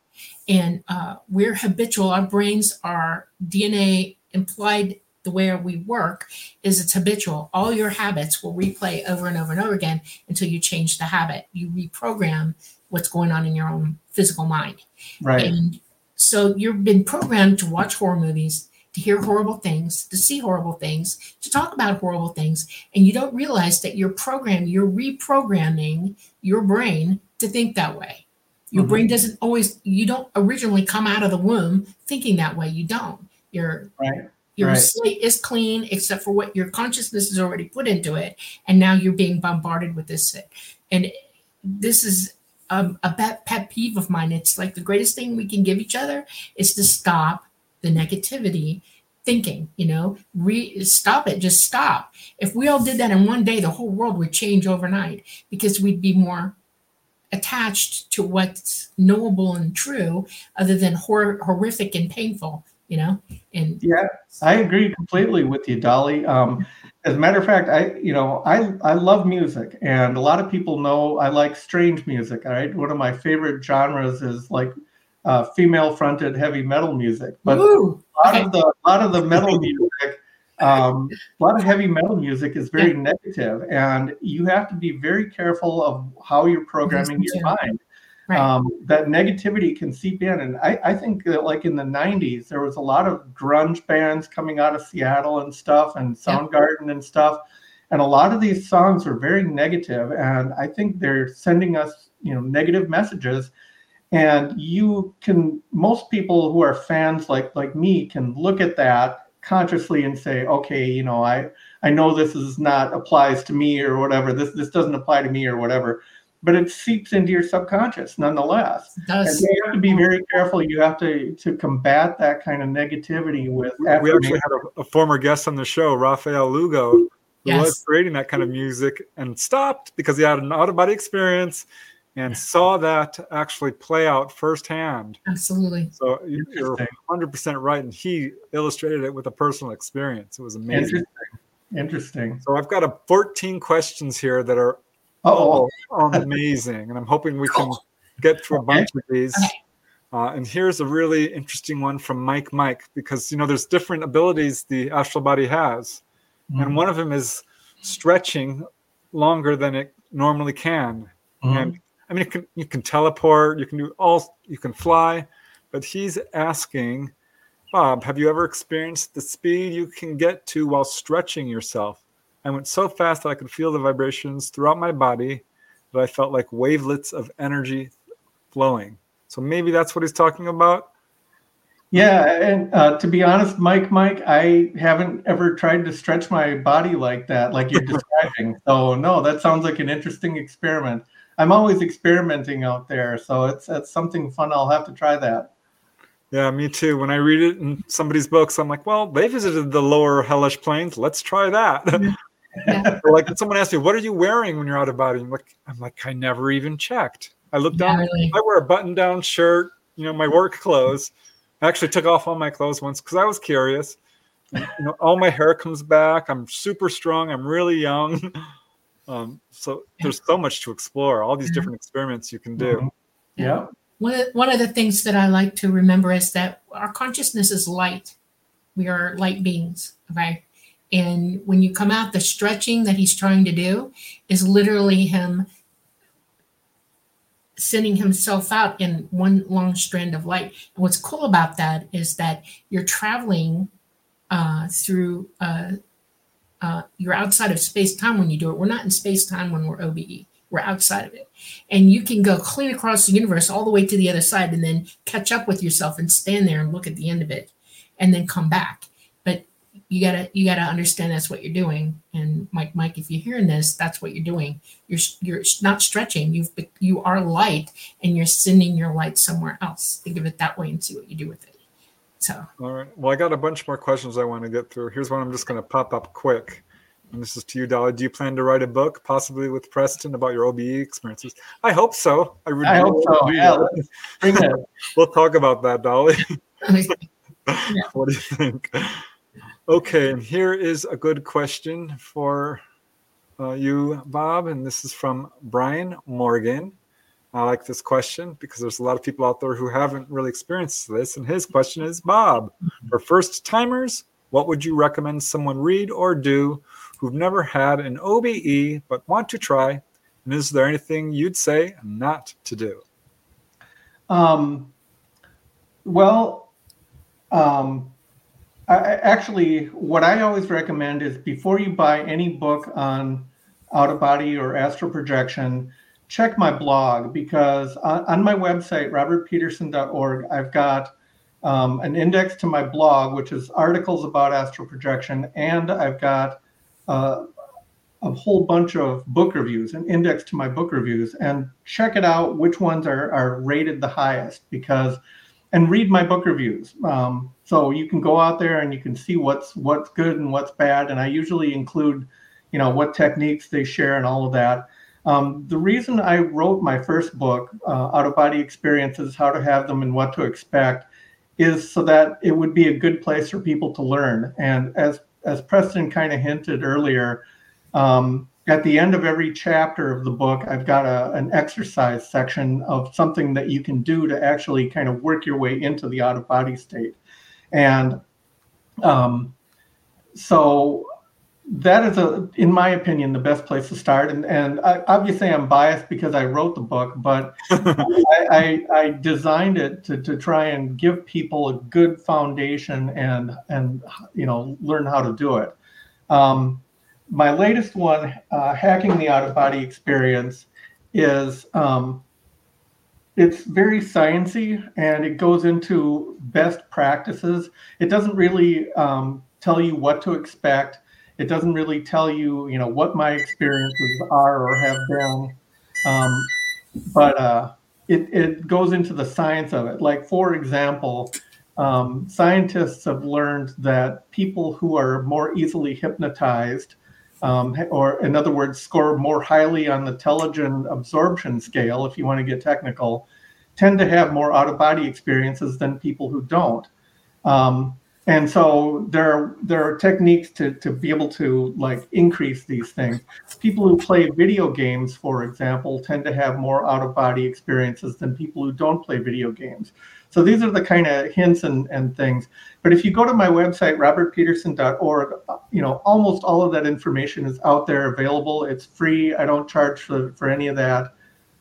and uh we're habitual our brains are dna implied the way we work is it's habitual all your habits will replay over and over and over again until you change the habit you reprogram what's going on in your own physical mind Right. and so you've been programmed to watch horror movies, to hear horrible things, to see horrible things, to talk about horrible things. And you don't realize that you're programmed, you're reprogramming your brain to think that way. Your Mhm. brain doesn't always, you don't originally come out of the womb thinking that way. You don't. Your Right. your Right. slate is clean except for what your consciousness has already put into it. And now you're being bombarded with this. And this is um, a pet, pet peeve of mine. It's like the greatest thing we can give each other is to stop the negativity thinking, you know, re- stop it, just stop. If we all did that in one day, the whole world would change overnight because we'd be more attached to what's knowable and true other than hor- horrific and painful, you know? And Yeah, I agree completely with you, Dolly. Um, as a matter of fact, I you know I I love music, and a lot of people know I like strange music. All right, one of my favorite genres is like uh, female-fronted heavy metal music. But Woo! a lot Okay. of the a lot of the metal music, um, a lot of heavy metal music is very negative, and you have to be very careful of how you're programming your mind. Right. Um, that negativity can seep in, and I, I think that like in the '90s, there was a lot of grunge bands coming out of Seattle and stuff, and Yeah. Soundgarden and stuff, and a lot of these songs are very negative, and I think they're sending us, you know, negative messages and you can most people who are fans like like me can look at that consciously and say okay you know i i know this is not applies to me or whatever. This this doesn't apply to me or whatever. But it seeps into your subconscious nonetheless. It and does. so you have to be very careful. You have to to combat that kind of negativity with We actually had a, a former guest on the show, Rafael Lugo, who Yes. was creating that kind of music and stopped because he had an out of body experience and saw that actually play out firsthand. Absolutely. So you- you're 100% right. And he illustrated it with a personal experience. It was amazing. interesting interesting So I've got a 14 questions here that are oh all amazing. And I'm hoping we can get through a bunch of these. Uh, and here's a really interesting one from Mike Mike because you know there's different abilities the astral body has, and one of them is stretching longer than it normally can. And I mean, you can you can teleport, you can do all, you can fly, but he's asking, Bob, have you ever experienced the speed you can get to while stretching yourself? I went so fast that I could feel the vibrations throughout my body that I felt like wavelets of energy flowing. So maybe that's what he's talking about. Yeah, and uh, to be honest, Mike, Mike, I haven't ever tried to stretch my body like that, like you're describing. So no, that sounds like an interesting experiment. I'm always experimenting out there, so it's it's something fun. I'll have to try that. Yeah, me too. When I read it in somebody's books, I'm like, well, they visited the lower hellish planes. Let's try that. Yeah. Like when someone asks me, what are you wearing when you're out of body? I'm like, I'm like, I never even checked. I looked Yeah, down. really. I wear a button-down shirt, you know, my work clothes. I actually took off all my clothes once because I was curious. You know, all my hair comes back. I'm super strong. I'm really young. Um, so there's so much to explore. All these different experiments you can do. Mhm. Yeah, One of, one of the things that I like to remember is that our consciousness is light. We are light beings, okay? And when you come out, the stretching that he's trying to do is literally him sending himself out in one long strand of light. And what's cool about that is that you're traveling uh, through uh, uh, you're outside of space time when you do it. We're not in space time when we're OBE. We're outside of it, and you can go clean across the universe all the way to the other side, and then catch up with yourself and stand there and look at the end of it, and then come back. But you gotta you gotta understand that's what you're doing. And Mike, Mike, if you're hearing this, that's what you're doing. You're you're not stretching. You've you are light, and you're sending your light somewhere else. Think of it that way and see what you do with it. So. All right. Well, I got a bunch more questions I want to get through. Here's one I'm just going to pop up quick. And this is to you, Dolly. Do you plan to write a book, possibly with Preston, about your OBE experiences? I hope so. I, really I hope so. Yeah, bring it. we'll talk about that, Dolly. what do you think? Okay, and here is a good question for uh, you, Bob. And this is from Brian Morgan. I like this question because there's a lot of people out there who haven't really experienced this. And his question is Bob, for first timers, what would you recommend someone read or do who've never had an OBE but want to try? And is there anything you'd say not to do? Um, well, um, I, actually, what I always recommend is before you buy any book on out of body or astral projection, check my blog because on, on my website, robertpeterson.org, I've got um, an index to my blog, which is articles about astral projection, and I've got uh, a whole bunch of book reviews, an index to my book reviews, and check it out which ones are, are rated the highest because and read my book reviews. Um, so you can go out there and you can see what's what's good and what's bad. And I usually include, you know, what techniques they share and all of that. Um, the reason I wrote my first book, uh, Out of Body Experiences How to Have Them and What to Expect, is so that it would be a good place for people to learn. And as, as Preston kind of hinted earlier, um, at the end of every chapter of the book, I've got a, an exercise section of something that you can do to actually kind of work your way into the out of body state. And um, so that is a in my opinion the best place to start. And and I, obviously i'm biased because i wrote the book but I, I, I designed it to, to try and give people a good foundation and and you know learn how to do it. Um, my latest one uh, hacking the out of body experience is um, it's very sciency and it goes into best practices. It doesn't really um, tell you what to expect it doesn't really tell you, you know, what my experiences are or have been. Um, but uh, it, it goes into the science of it. Like, for example, um, scientists have learned that people who are more easily hypnotized, um, or in other words, score more highly on the Tellegen absorption scale, if you want to get technical, tend to have more out of body experiences than people who don't. Um, and so there are there are techniques to to be able to like increase these things. People who play video games for example tend to have more out of body experiences than people who don't play video games. So these are the kind of hints and, and things. But if you go to my website robertpeterson.org you know almost all of that information is out there available. It's free. I don't charge for, for any of that.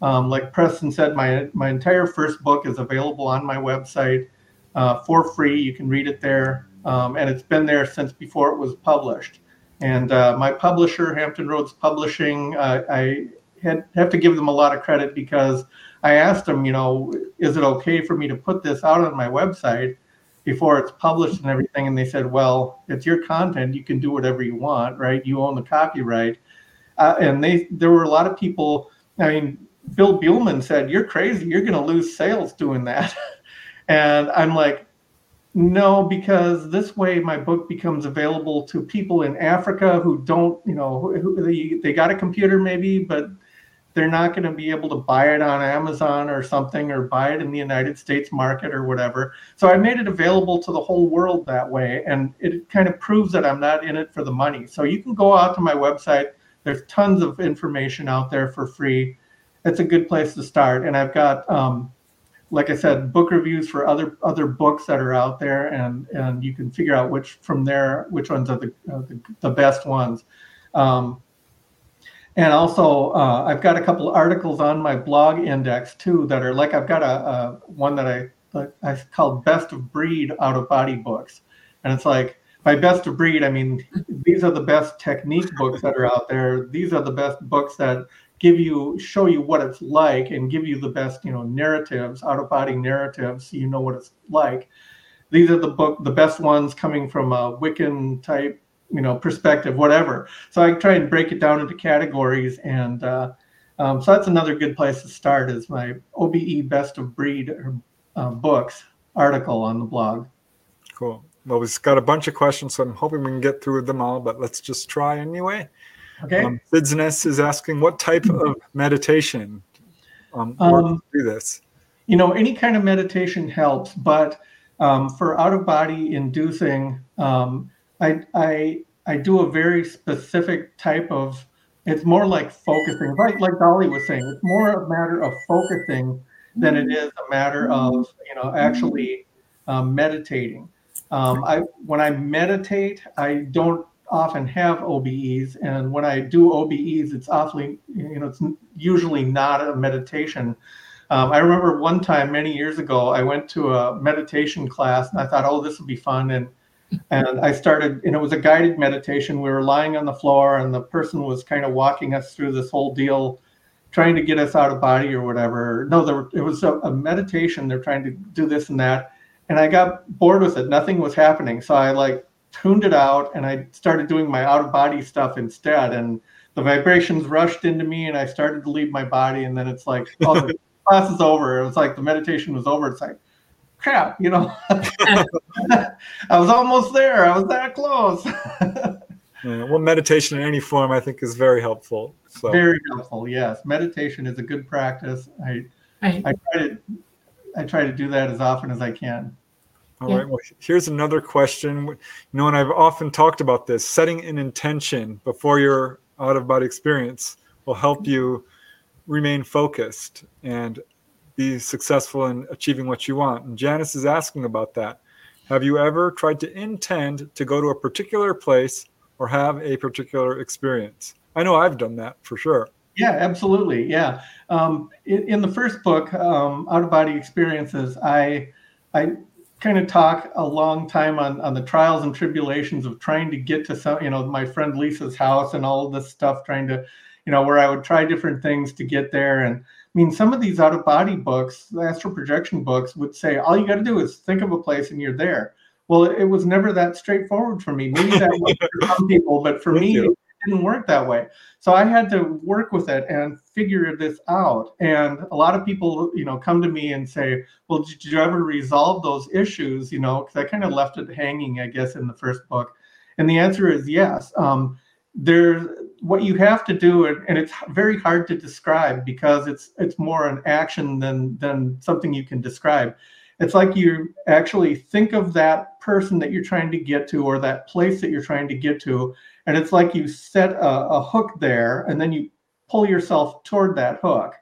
Um, like preston said my my entire first book is available on my website uh, for free. You can read it there, um, and it's been there since before it was published. And uh, my publisher, Hampton Roads Publishing, uh, I had, have to give them a lot of credit because I asked them, you know, is it okay for me to put this out on my website before it's published and everything? And they said, well, it's your content. You can do whatever you want, right? You own the copyright. Uh, and they, there were a lot of people. I mean, Bill Buhlman said, "You're crazy. You're going to lose sales doing that." And I'm like, no, because this way my book becomes available to people in Africa who don't, you know, who, they, they got a computer maybe, but they're not going to be able to buy it on Amazon or something or buy it in the United States market or whatever. So I made it available to the whole world that way. And it kind of proves that I'm not in it for the money. So you can go out to my website. There's tons of information out there for free. It's a good place to start. And I've got, um, like I said, book reviews for other other books that are out there, and and you can figure out which from there which ones are the uh, the, the, best ones. Um, and also, uh, I've got a couple articles on my blog index too that are like I've got a, a one that I I called best of breed out of body books, and it's like by best of breed, I mean these are the best technique books that are out there. These are the best books that give you show you what it's like and give you the best you know narratives out of body narratives so you know what it's like. These are the book the best ones coming from a wiccan type you know perspective whatever. So i try and break it down into categories and uh, um, so that's another good place to start is my obe best of breed uh, books article on the blog. Cool. Well we've got a bunch of questions so i'm hoping we can get through them all but let's just try anyway Okay. Um, Business is asking what type of meditation um, Um, do this. you know any kind of meditation helps but um, for out of body inducing um, I, I i do a very specific type of it's more like focusing like like dolly was saying it's more a matter of focusing than it is a matter of you know actually um, meditating um, i when i meditate i don't often have obes and when i do obes it's awfully you know it's usually not a meditation um, I remember one time many years ago, I went to a meditation class and I thought, oh, this will be fun. And and I started, and it was a guided meditation. We were lying on the floor, and the person was kind of walking us through this whole deal, trying to get us out of body or whatever. No, there were, it was a, a meditation. They're trying to do this and that, and I got bored with it. Nothing was happening, so I like tuned it out, and I started doing my out of body stuff instead. And the vibrations rushed into me, and I started to leave my body. And then it's like, oh, the class is over. It was like the meditation was over. It's like, crap, you know. I was almost there. I was that close. Yeah, well, meditation in any form, I think, is very helpful. So, Very helpful. Yes, meditation is a good practice. I Right. I try to I try to do that as often as I can. All Yeah. right. Well, here's another question. You know, and I've often talked about this setting an intention before your out of body experience will help you remain focused and be successful in achieving what you want. And Janice is asking about that. Have you ever tried to intend to go to a particular place or have a particular experience? I know I've done that for sure. Yeah, absolutely. Yeah. Um, in, in the first book, um, Out of Body Experiences, I I kind of talk a long time on, on the trials and tribulations of trying to get to some, you know, my friend Lisa's house and all of this stuff, trying to, you know, where I would try different things to get there. And I mean, some of these out of body books, the astral projection books, would say all you got to do is think of a place and you're there. Well, it was never that straightforward for me. Maybe that was for some people, but for Me me, didn't work that way. So I had to work with it and figure this out. And a lot of people, you know, come to me and say, "Well, did you ever resolve those issues?" You know, because I kind of left it hanging, I guess, in the first book. And the answer is yes. Um, there's what you have to do, and, and it's very hard to describe because it's it's more an action than than something you can describe. It's like you actually think of that person that you're trying to get to or that place that you're trying to get to, and it's like you set a, a hook there and then you pull yourself toward that hook.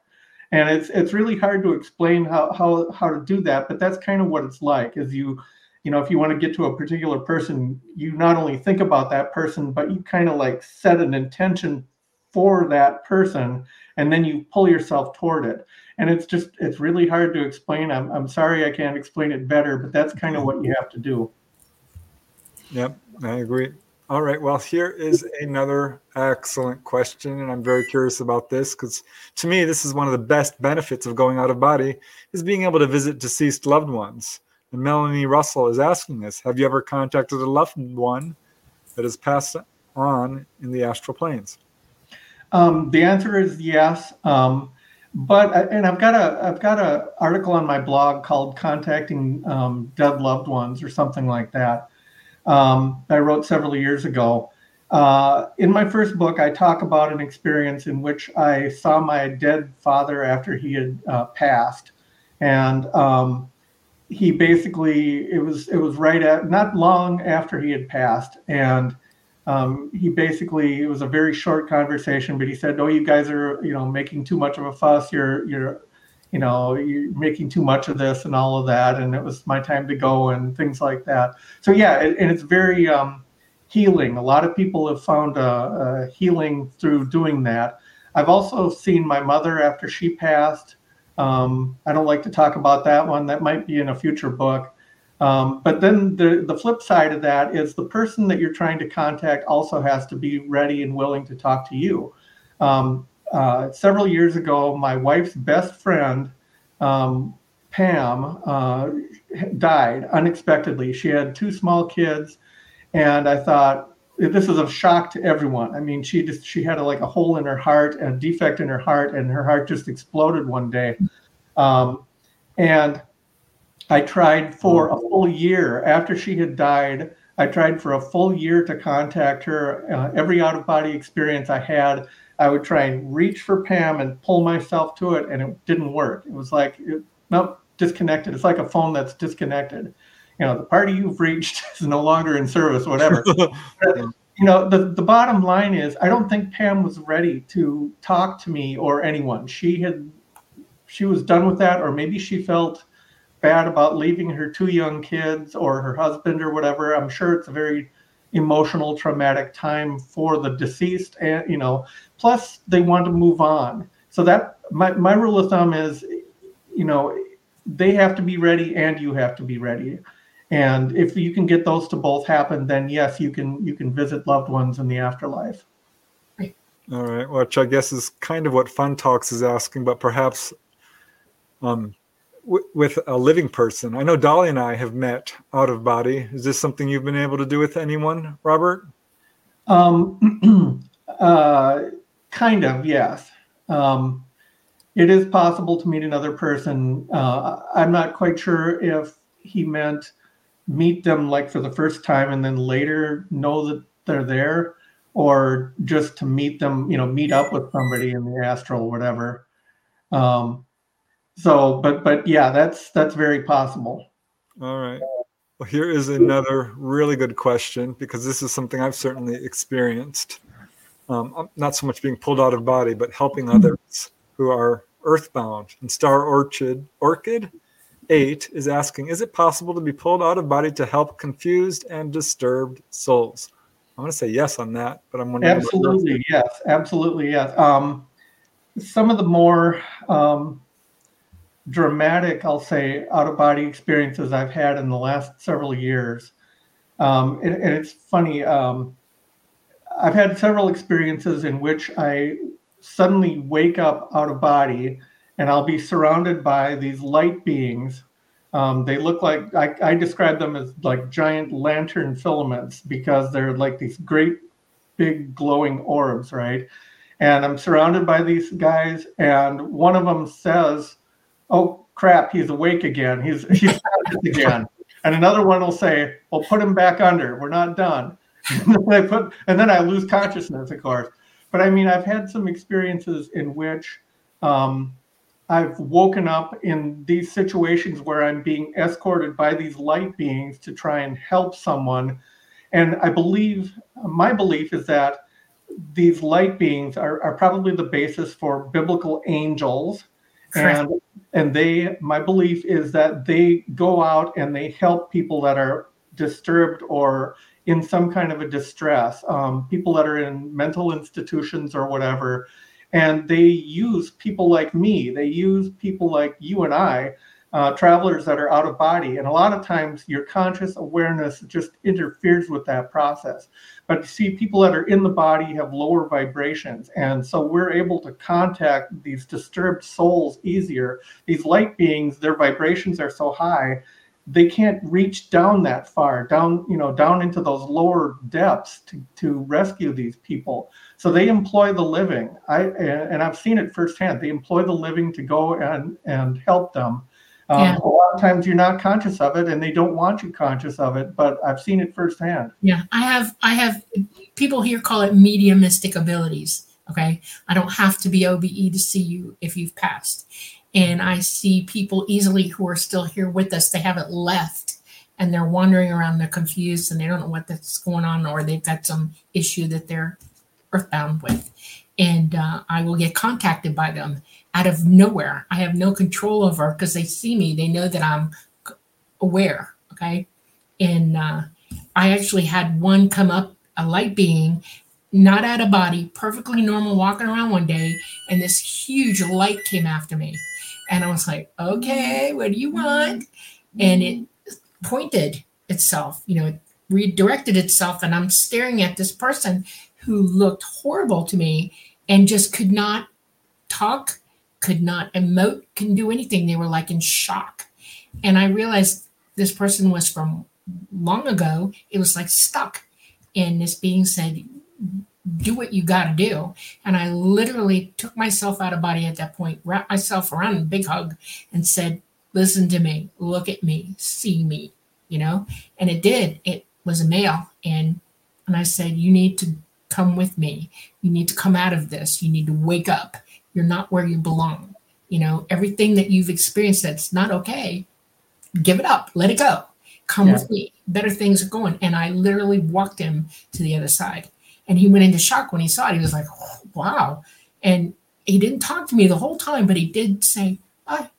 And it's it's really hard to explain how how how to do that but that's kind of what it's like is you you know if you want to get to a particular person you not only think about that person but you kind of like set an intention for that person and then you pull yourself toward it and it's just it's really hard to explain i'm, I'm sorry i can't explain it better but that's kind of what you have to do Yep, I agree. All right. Well, here is another excellent question, and I'm very curious about this because to me, this is one of the best benefits of going out of body is being able to visit deceased loved ones. And Melanie Russell is asking this: Have you ever contacted a loved one that has passed on in the astral planes? Um, the answer is yes. Um, but and I've got a I've got a article on my blog called "Contacting um, Dead Loved Ones" or something like that. Um, I wrote several years ago. Uh, in my first book, I talk about an experience in which I saw my dead father after he had uh, passed, and um, he basically it was it was right at not long after he had passed, and um, he basically it was a very short conversation, but he said, "Oh, you guys are you know making too much of a fuss. You're you're you know you're making too much of this and all of that, and it was my time to go and things like that." So yeah, it, and it's very um, healing. A lot of people have found uh, uh, healing through doing that. I've also seen my mother after she passed. Um, I don't like to talk about that one. That might be in a future book. Um, but then the, the flip side of that is the person that you're trying to contact also has to be ready and willing to talk to you. Um, uh, several years ago, my wife's best friend, um, Pam, uh, died unexpectedly. She had two small kids, and I thought this is a shock to everyone. I mean, she just she had a, like a hole in her heart, a defect in her heart, and her heart just exploded one day. Um, and I tried for a full year after she had died. I tried for a full year to contact her. Uh, every out of body experience I had, I would try and reach for Pam and pull myself to it, and it didn't work. It was like, it, nope, disconnected. It's like a phone that's disconnected. You know, the party you've reached is no longer in service, whatever. you know, the, the bottom line is I don't think Pam was ready to talk to me or anyone. She had, she was done with that, or maybe she felt bad about leaving her two young kids or her husband or whatever. I'm sure it's a very emotional, traumatic time for the deceased, and you know, plus they want to move on. So that my, my rule of thumb is, you know, they have to be ready and you have to be ready. And if you can get those to both happen, then yes, you can you can visit loved ones in the afterlife. All right, which I guess is kind of what Fun Talks is asking, but perhaps um, with a living person. I know Dolly and I have met out of body. Is this something you've been able to do with anyone, Robert? Um, uh, kind of, yes. Um, it is possible to meet another person. Uh, I'm not quite sure if he meant meet them like for the first time and then later know that they're there or just to meet them, you know, meet up with somebody in the astral, whatever. Um, so, but but yeah, that's that's very possible. All right. Well, here is another really good question because this is something I've certainly experienced. Um, not so much being pulled out of body, but helping mm-hmm. others who are earthbound. And Star Orchid Orchid Eight is asking: Is it possible to be pulled out of body to help confused and disturbed souls? I'm going to say yes on that, but I'm wondering. Absolutely yes, absolutely yes. Um, some of the more um, dramatic, I'll say, out of body experiences I've had in the last several years. Um, and, and, it's funny, um, I've had several experiences in which I suddenly wake up out of body and I'll be surrounded by these light beings. Um, they look like, I, I describe them as like giant lantern filaments because they're like these great big glowing orbs, right? And I'm surrounded by these guys, and one of them says, oh crap, he's awake again. He's he's again. And another one will say, well, put him back under. We're not done. and, then I put, and then I lose consciousness, of course. But I mean, I've had some experiences in which um, I've woken up in these situations where I'm being escorted by these light beings to try and help someone. And I believe, my belief is that these light beings are, are probably the basis for biblical angels. Correct. And and they my belief is that they go out and they help people that are disturbed or in some kind of a distress um, people that are in mental institutions or whatever. And they use people like me. They use people like you and i uh, travelers that are out of body. And a lot of times your conscious awareness just interferes with that process. But you see, people that are in the body have lower vibrations. And so we're able to contact these disturbed souls easier. These light beings, their vibrations are so high they can't reach down that far down you know down into those lower depths to, to rescue these people so they employ the living i and i've seen it firsthand they employ the living to go and and help them um, yeah. A lot of times you're not conscious of it, and they don't want you conscious of it. But I've seen it firsthand. Yeah, I have. I have people here call it mediumistic abilities. Okay, I don't have to be OBE to see you if you've passed, and I see people easily who are still here with us. They haven't left, and they're wandering around. They're confused, and they don't know what that's going on, or they've got some issue that they're earthbound with, and uh, I will get contacted by them out of nowhere. I have no control over because they see me. They know that I'm aware. Okay. And uh, I actually had one come up, a light being, not out of body, perfectly normal, walking around one day, and this huge light came after me. And I was like, okay, what do you want? And it pointed itself, you know, it redirected itself, and I'm staring at this person who looked horrible to me and just could not talk, could not emote, couldn't do anything. They were like in shock. And I realized this person was from long ago. It was like stuck. And this being said, do what you got to do. And I literally took myself out of body at that point, wrapped myself around a big hug, and said, Listen to me, look at me, see me, you know? And it did. It was a male. And and I said, You need to come with me. You need to come out of this. You need to wake up. You're not where you belong. You know, everything that you've experienced that's not okay, give it up, let it go. Come yeah. with me. Better things are going. And I literally walked him to the other side. And he went into shock when he saw it. He was like, oh, wow. And he didn't talk to me the whole time, but he did say bye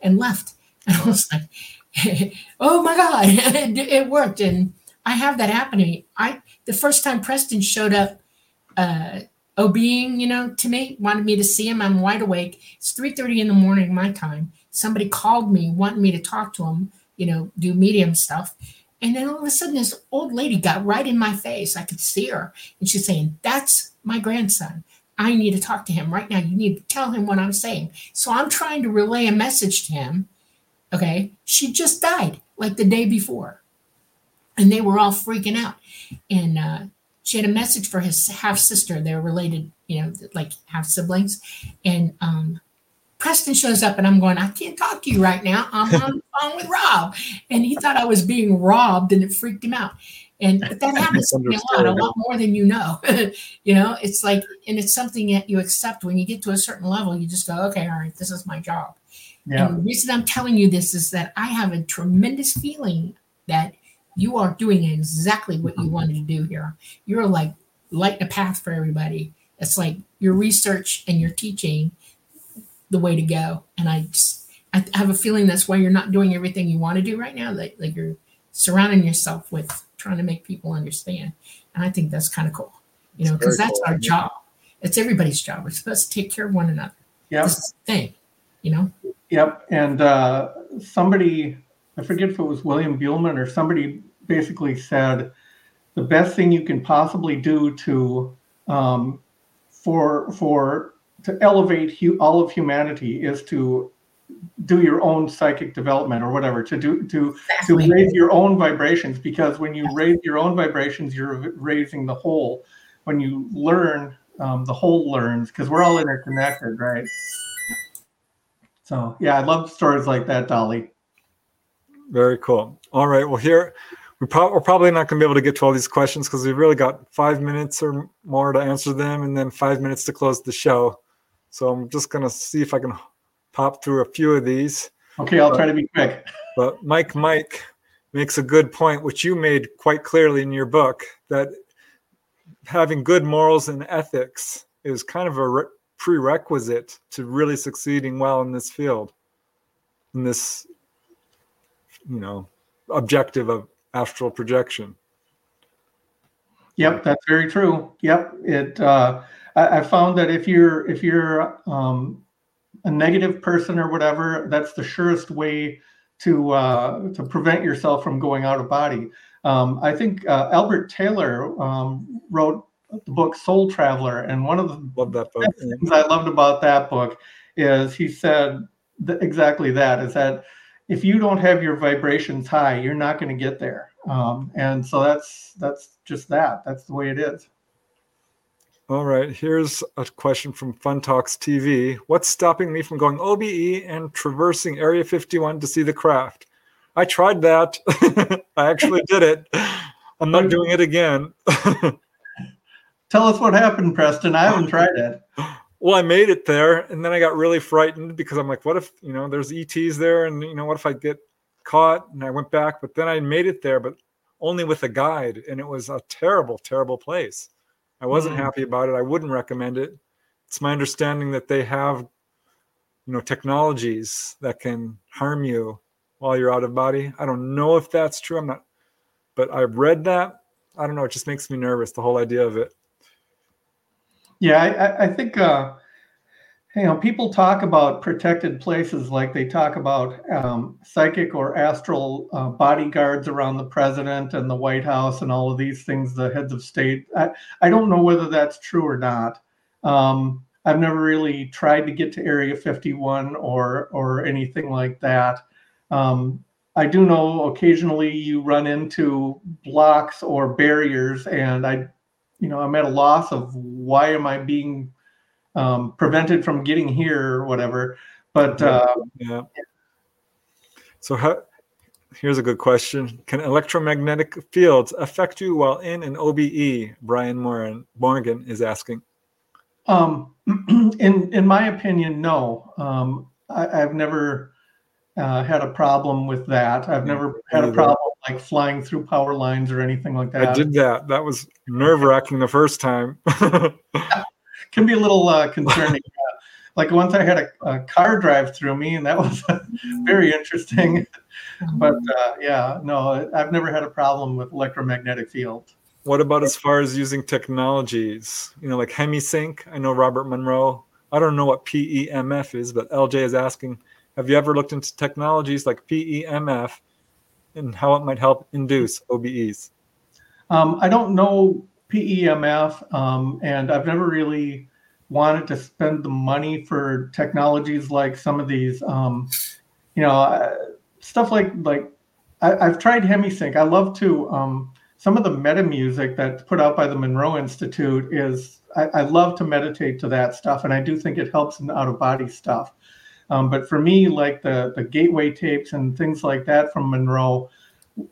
and left. And I was like, oh my God, it, it worked. And I have that happen to me. I the first time Preston showed up uh OBing, you know, to me, wanted me to see him. I'm wide awake. It's 3:30 in the morning, my time. Somebody called me, wanted me to talk to him, you know, do medium stuff. And then all of a sudden, this old lady got right in my face. I could see her. And she's saying, That's my grandson. I need to talk to him right now. You need to tell him what I'm saying. So I'm trying to relay a message to him. Okay. She just died like the day before and they were all freaking out. And uh, she had a message for his half sister. They're related, you know, like half siblings. And um, Preston shows up, and I'm going, I can't talk to you right now. I'm on the phone with Rob. And he thought I was being robbed, and it freaked him out. And but that happens to me a lot, a lot more than you know. you know, it's like, and it's something that you accept when you get to a certain level. You just go, okay, all right, this is my job. Yeah. And the reason I'm telling you this is that I have a tremendous feeling that you are doing exactly what you wanted to do here. You're like lighting a path for everybody. It's like your research and your teaching the way to go. And I just, I have a feeling that's why you're not doing everything you want to do right now. Like, like you're surrounding yourself with trying to make people understand. And I think that's kind of cool, you know, because that's cool. our job. It's everybody's job. We're supposed to take care of one another. Yeah. This is the thing, you know? Yep. And uh, somebody I forget if it was William Buhlman or somebody basically said the best thing you can possibly do to um, for for to elevate hu- all of humanity is to do your own psychic development or whatever to do to exactly. to raise your own vibrations. Because when you raise your own vibrations you're raising the whole. When you learn um, the whole learns because we're all interconnected right? So yeah i love stories like that dolly very cool. All right. Well, here we we're probably not going to be able to get to all these questions because we've really got five minutes or more to answer them, and then five minutes to close the show. So I'm just going to see if I can pop through a few of these. Okay, I'll but, try to be quick. But Mike, Mike makes a good point, which you made quite clearly in your book, that having good morals and ethics is kind of a re- prerequisite to really succeeding well in this field, in this you know objective of astral projection. Yep that's very true. Yep it uh, I, I, found that if you're if you're um, a negative person or whatever that's the surest way to uh, to prevent yourself from going out of body. Um, i think uh, albert taylor um, wrote the book soul traveler and one of the Love that book. things i loved about that book is he said exactly that is that if you don't have your vibrations high, you're not going to get there. Um, and so that's that's just that. That's the way it is. All right. Here's a question from Fun Talks TV. What's stopping me from going OBE and traversing Area 51 to see the craft? I tried that. I actually did it. I'm not doing it again. Tell us what happened, Preston. I haven't tried it. Well, I made it there, and then I got really frightened because I'm like, what if you know there's ETs there, and you know what if I get caught? And I went back, but then I made it there, but only with a guide, and it was a terrible, terrible place. I wasn't mm-hmm. happy about it. I wouldn't recommend it. It's my understanding that they have, you know, technologies that can harm you while you're out of body. I don't know if that's true. I'm not, but I've read that. I don't know. It just makes me nervous. The whole idea of it. Yeah, I, I think uh, you know, people talk about protected places like they talk about um, psychic or astral uh, bodyguards around the president and the White House and all of these things, the heads of state. I, I don't know whether that's true or not. Um, I've never really tried to get to Area 51 or or anything like that. Um, I do know occasionally you run into blocks or barriers, and I, you know, I'm at a loss of why am I being um, prevented from getting here or whatever. But uh, yeah. So how, here's a good question: Can electromagnetic fields affect you while in an OBE? Brian Morgan Morgan is asking. Um, in in my opinion, no. Um, I, have never uh, had a problem with that. I've never had a problem like flying through power lines or anything like that. I did that. That was nerve wracking the first time. Can be a little uh, concerning. like once I had a, a, car drive through me, and that was very interesting. but uh, yeah, no, I've never had a problem with electromagnetic fields. What about as far as using technologies? You know, like HemiSync. I know Robert Monroe. I don't know what PEMF is, but LJ is asking, have you ever looked into technologies like PEMF and how it might help induce OBEs? Um, I don't know PEMF, um, and I've never really wanted to spend the money for technologies like some of these, um, you know, uh, stuff like like I, have tried HemiSync. I love to um, some of the meta music that's put out by the Monroe Institute is I, I, love to meditate to that stuff, and I do think it helps in out of body stuff. Um, but for me, like the the gateway tapes and things like that from Monroe,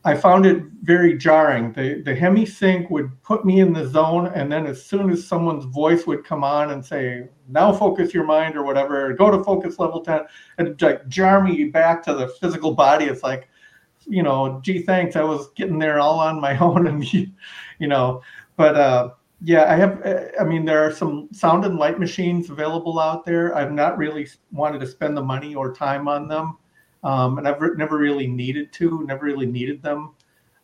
I found it very jarring. The the hemi sync would put me in the zone, and then as soon as someone's voice would come on and say, "Now focus your mind" or whatever, go to focus level ten, and like jar me back to the physical body. It's like you know, gee, thanks. I was getting there all on my own, and you know, but uh, yeah, I have. I mean, there are some sound and light machines available out there. I've not really wanted to spend the money or time on them, um, and I've never really needed to, never really needed them.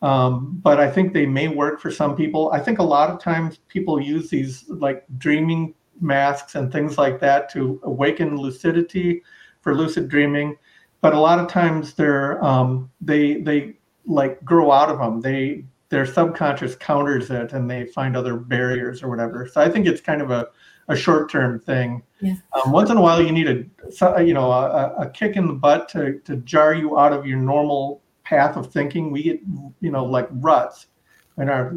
Um, but I think they may work for some people. I think a lot of times people use these like dreaming masks and things like that to awaken lucidity for lucid dreaming but a lot of times they're um, they they like grow out of them. They their subconscious counters it and they find other barriers or whatever. So I think it's kind of a, a short term thing. Yeah. Um, once in a while, you need a you know a, a kick in the butt to to jar you out of your normal path of thinking. We get you know like ruts in our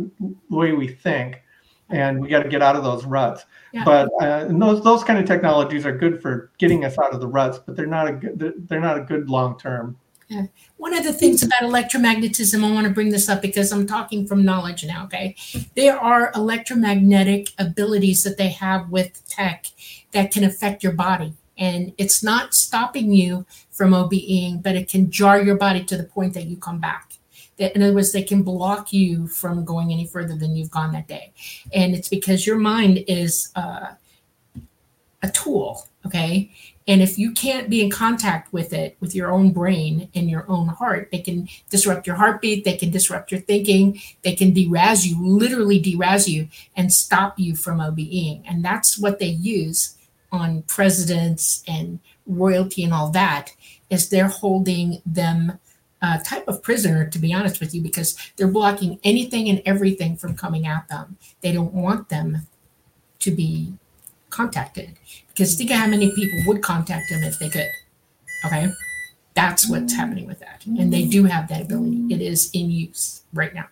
way we think and we got to get out of those ruts. Yeah. But uh, those those kind of technologies are good for getting us out of the ruts, but they're not a good they're not a good long term. One of the things about electromagnetism, I want to bring this up because I'm talking from knowledge now. Okay, there are electromagnetic abilities that they have with tech that can affect your body, and it's not stopping you from OBEing, but it can jar your body to the point that you come back in other words, they can block you from going any further than you've gone that day. And it's because your mind is uh, a tool, okay? And if you can't be in contact with it, with your own brain and your own heart, they can disrupt your heartbeat, they can disrupt your thinking, they can deraz you, literally deraz you, and stop you from OBEing. And that's what they use on presidents and royalty and all that, is they're holding them uh, type of prisoner, to be honest with you, because they're blocking anything and everything from coming at them. They don't want them to be contacted because think of how many people would contact them if they could. Okay. That's what's happening with that. And they do have that ability. It is in use right now.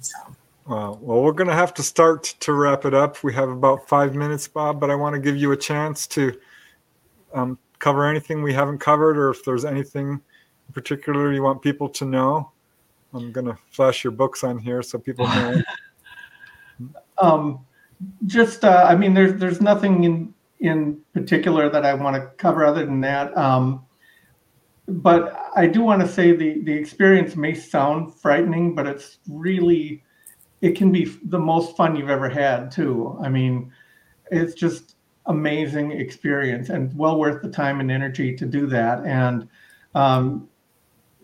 So. Well, we're going to have to start to wrap it up. We have about five minutes, Bob, but I want to give you a chance to um, cover anything we haven't covered or if there's anything in particular you want people to know? I'm going to flash your books on here so people know. um, just, uh, I mean, there's there's nothing in in particular that I want to cover other than that. Um, but I do want to say the the experience may sound frightening, but it's really it can be the most fun you've ever had too. I mean, it's just amazing experience and well worth the time and energy to do that. And um,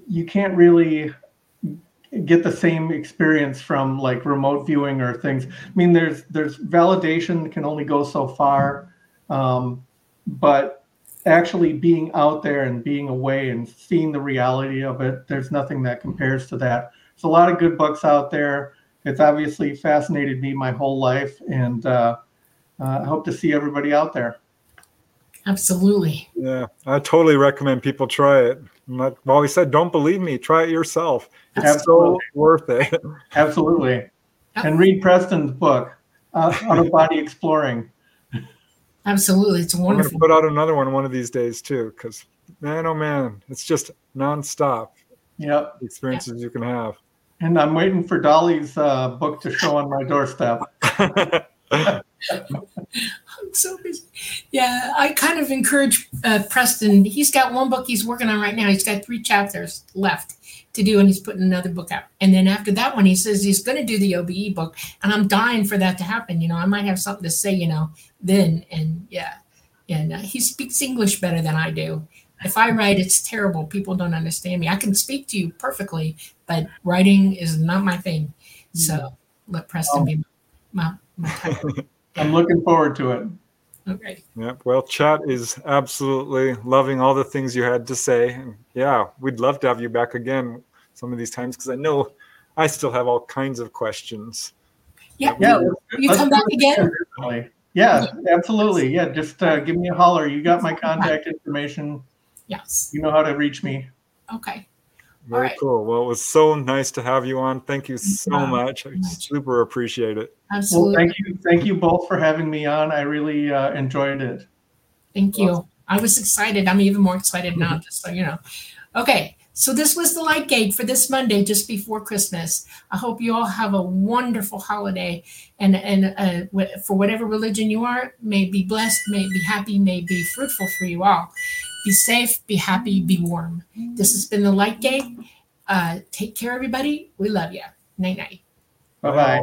you can't really get the same experience from like remote viewing or things. I mean, there's there's validation can only go so far. Um, but actually being out there and being away and seeing the reality of it, there's nothing that compares to that. There's a lot of good books out there. It's obviously fascinated me my whole life, and uh, uh, I hope to see everybody out there. Absolutely. Yeah, I totally recommend people try it. Like Wally said, don't believe me, try it yourself. It's Absolutely. so worth it. Absolutely. And read Preston's book, uh, Out of Body Exploring. Absolutely. It's wonderful. I'm going to put out another one one of these days too, because man, oh man, it's just nonstop Yep. the experiences you can have. And I'm waiting for Dolly's uh, book to show on my doorstep. I'm so busy. Yeah, I kind of encourage uh, Preston. He's got one book he's working on right now. He's got three chapters left to do, and he's putting another book out. And then after that one, he says he's going to do the OBE book, and I'm dying for that to happen. You know, I might have something to say. You know, then and yeah, and uh, he speaks English better than I do. If I write, it's terrible. People don't understand me. I can speak to you perfectly, but writing is not my thing. So let Preston be my my type. I'm looking forward to it. Okay. Yeah, well, chat is absolutely loving all the things you had to say. And yeah, we'd love to have you back again some of these times because I know I still have all kinds of questions. Yeah. Yeah. You, you come back again? Yeah, absolutely. Yeah, just uh, give me a holler. You got my contact information. Yes. You know how to reach me. Okay. Very right. cool. Well, it was so nice to have you on. Thank you so Wow. much. I Much. super appreciate it. Well, Absolutely. thank you. Thank you both for having me on. I really uh, enjoyed it. Thank you. I was excited. I'm even more excited now, just so you know. Okay. So this was the light gate for this Monday, just before Christmas. I hope you all have a wonderful holiday, and and uh, wh- for whatever religion you are, may be blessed, may be happy, may be fruitful for you all. Be safe, be happy, be warm. This has been the light gate. Uh, take care, everybody. We love you. Night night. Bye bye.